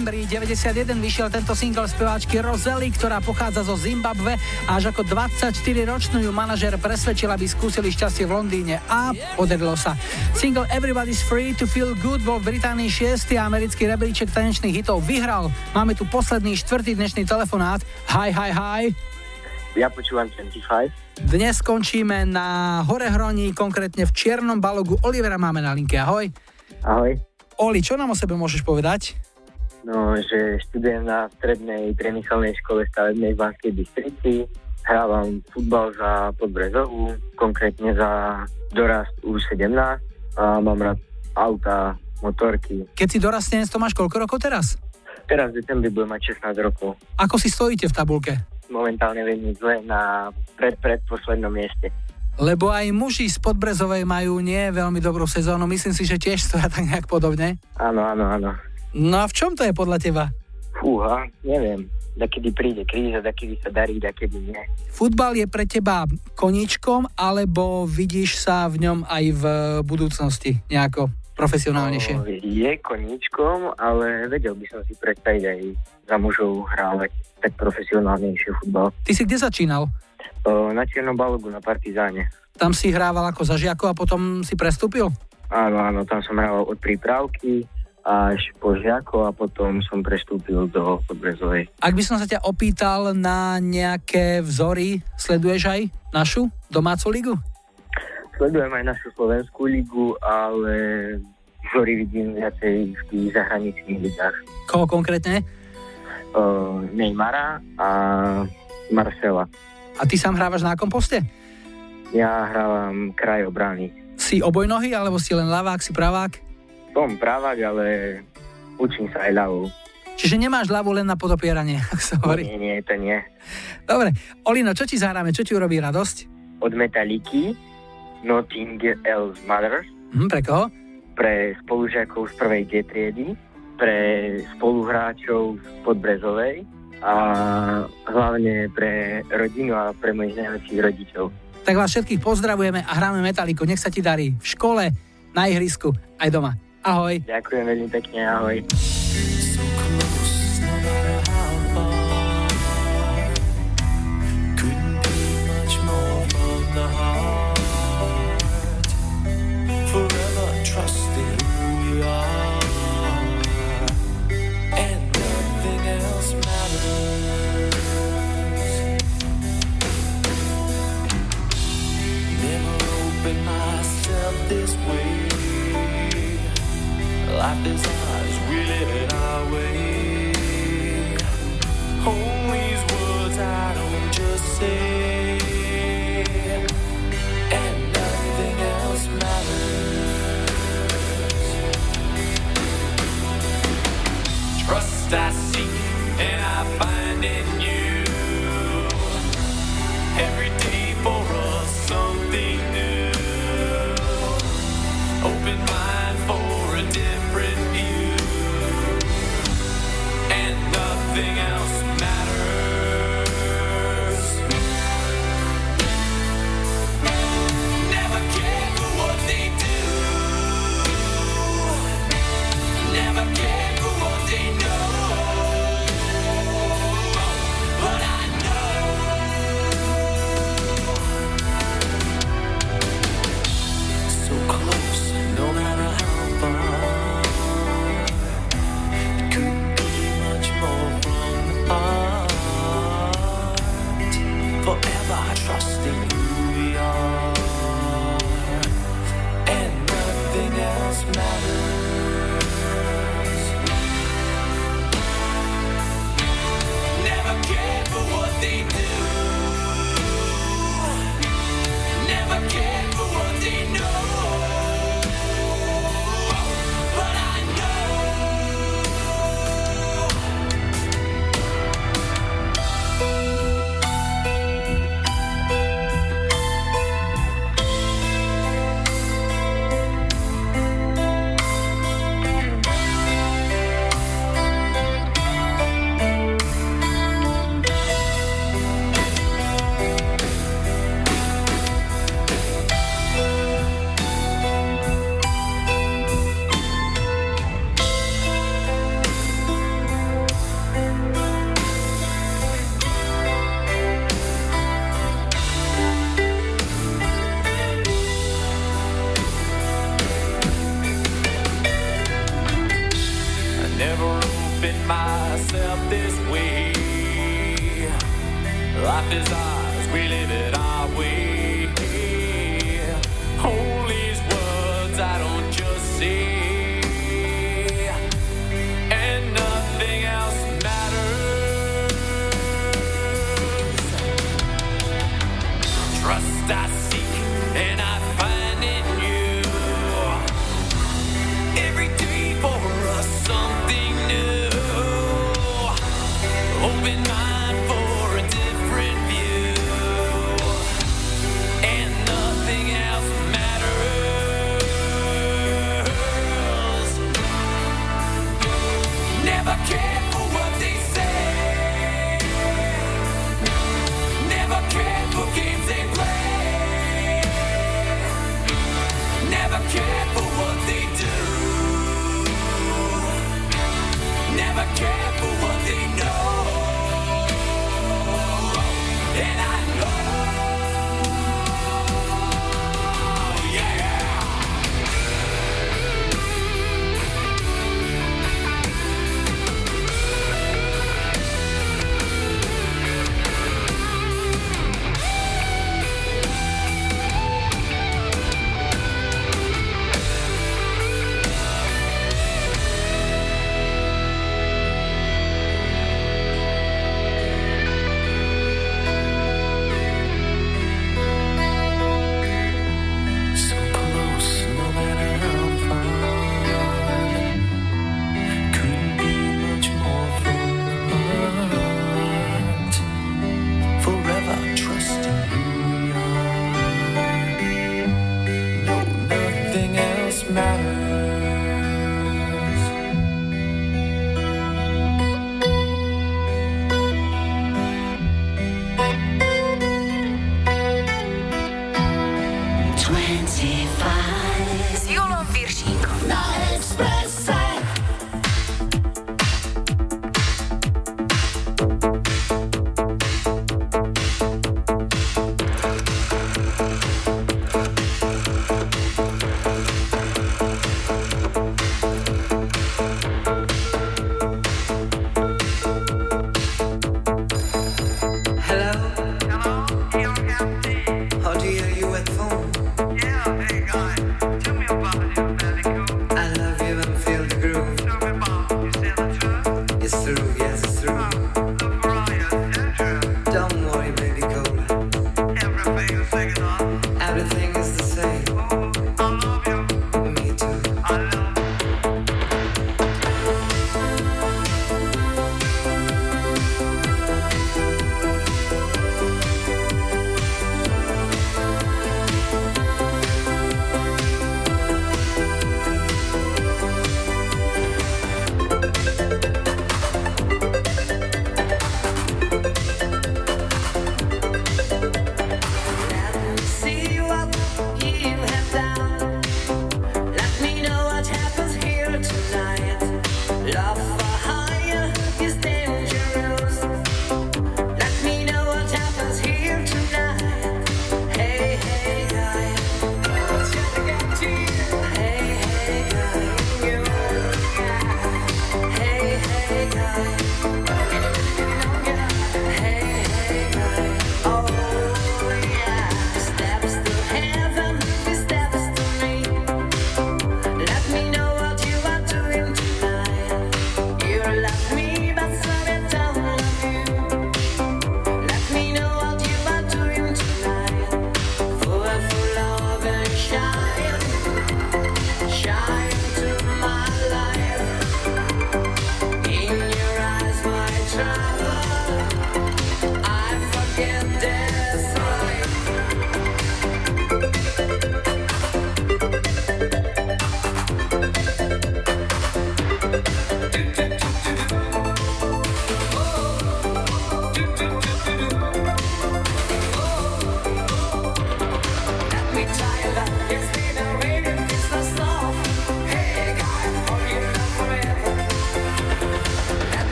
S3: Septembri 91 vyšiel tento single speváčky Rosely, ktorá pochádza zo Zimbabve a až ako 24-ročnú ju manažer presvedčil, aby skúsili šťastie v Londýne a podarilo sa. Single Everybody's Free to Feel Good bol v Británii 6. a americký rebríček tanečných hitov vyhral. Máme tu posledný štvrtý dnešný telefonát. Hi, hi, hi.
S19: Ja počúvam 25.
S3: Dnes skončíme na Horehroní, konkrétne v Čiernom balogu. Olivera máme na linke, ahoj.
S19: Ahoj.
S3: Oli, čo nám o sebe môžeš povedať?
S19: No, že študujem na strednej priemyselnej škole stavebnej v Banskej Bystrici. Hrávam futbal za Podbrezovú, konkrétne za dorast U17 a mám rád auta, motorky.
S3: Keď si dorastnec, to máš koľko rokov teraz?
S19: Teraz v decembri budem mať 16 rokov.
S3: Ako si stojíte v tabulke?
S19: Momentálne veľmi zle na pred, pred poslednom mieste.
S3: Lebo aj muži z Podbrezovej majú nie veľmi dobrú sezónu, myslím si, že tiež stoja tak nejak podobne.
S19: Áno, áno, áno.
S3: No a v čom to je podľa teba?
S19: Fúha, neviem. Dakedy príde kríza, dakedy sa darí, dakedy nie.
S3: Futbal je pre teba koníčkom, alebo vidíš sa v ňom aj v budúcnosti nejako profesionálnejšie?
S19: No, je koníčkom, ale vedel by som si predstaviť aj za mužov hrávať tak profesionálnejšie futbal.
S3: Ty si kde začínal?
S19: O, na Čiernom balogu, na Partizáne.
S3: Tam si hrával ako za žiako a potom si prestúpil?
S19: Áno, áno, tam som hrával od prípravky až po žiako a potom som prestúpil do Podbrezovej.
S3: Ak by som sa ťa opýtal na nejaké vzory, sleduješ aj našu domácu ligu?
S19: Sledujem aj našu slovenskú ligu, ale vzory vidím viacej v tých zahraničných ligách.
S3: Koho konkrétne?
S19: O, Neymara a Marcela.
S3: A ty sám hrávaš na akom poste?
S19: Ja hrávam kraj obrany.
S3: Si obojnohý, alebo si len ľavák, si pravák?
S19: Som pravák, ale učím sa aj ľavou.
S3: Čiže nemáš ľavu len na podopieranie, (laughs) ak sa hovorí.
S19: Nie, nie, to nie.
S3: Dobre, Olino, čo ti zahráme, čo ti urobí radosť?
S19: Od Metaliky, Nothing Else Matters,
S3: Hm, pre koho?
S19: pre spolužiakov z prvej G triedy, pre spoluhráčov z Podbrezovej a hlavne pre rodinu a pre mojich najlepších rodičov.
S3: Tak vás všetkých pozdravujeme a hráme Metaliku. Nech sa ti darí v škole, na ihrisku, aj doma. Ahoj.
S19: Ďakujem veľmi pekne, ahoj.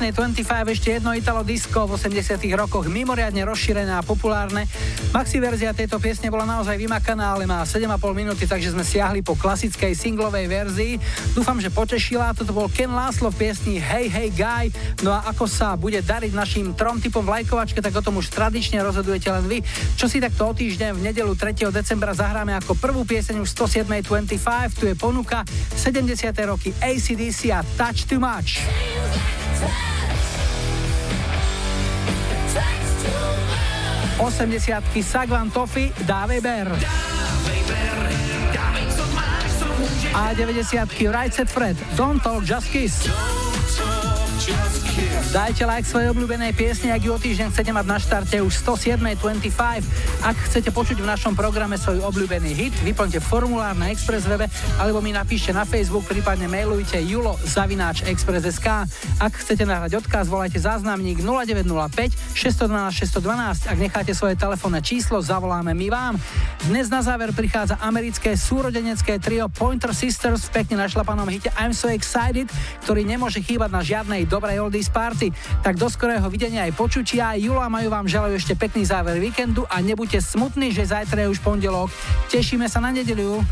S3: Dnešnej 25 ešte jedno Italo disco v 80 rokoch mimoriadne rozšírené a populárne. Maxi verzia tejto piesne bola naozaj vymakaná, ale má 7,5 minúty, takže sme siahli po klasickej singlovej verzii. Dúfam, že potešila. Toto bol Ken Láslo v piesni Hey Hey Guy. No a ako sa bude dariť našim trom typom vlajkovačke, tak o tom už tradične rozhodujete len vy. Čo si takto o týždeň v nedelu 3. decembra zahráme ako prvú pieseň už 107.25. Tu je ponuka 70. roky ACDC a Touch Too Much. 80 Sagvan Toffy, Dave Bear. A 90 Right Set Fred, Don't Talk, Just Kiss. Dajte like svojej obľúbenej piesne, ak ju o týždeň chcete mať na štarte už 107.25. Ak chcete počuť v našom programe svoj obľúbený hit, vyplňte formulár na Express webe alebo mi napíšte na Facebook, prípadne mailujte julo zavináč Express.sk. Ak chcete nahrať odkaz, volajte záznamník 0905 612 612. Ak necháte svoje telefónne číslo, zavoláme my vám. Dnes na záver prichádza americké súrodenecké trio Pointer Sisters v pekne našlapanom hite I'm So Excited, ktorý nemôže chýbať na žiadnej dobrej oldies party. Tak do skorého videnia aj počutia. Julo a Majú vám želajú ešte pekný záver víkendu a nebuďte smutní, že zajtra je už pondelok. Tešíme sa na nedeliu.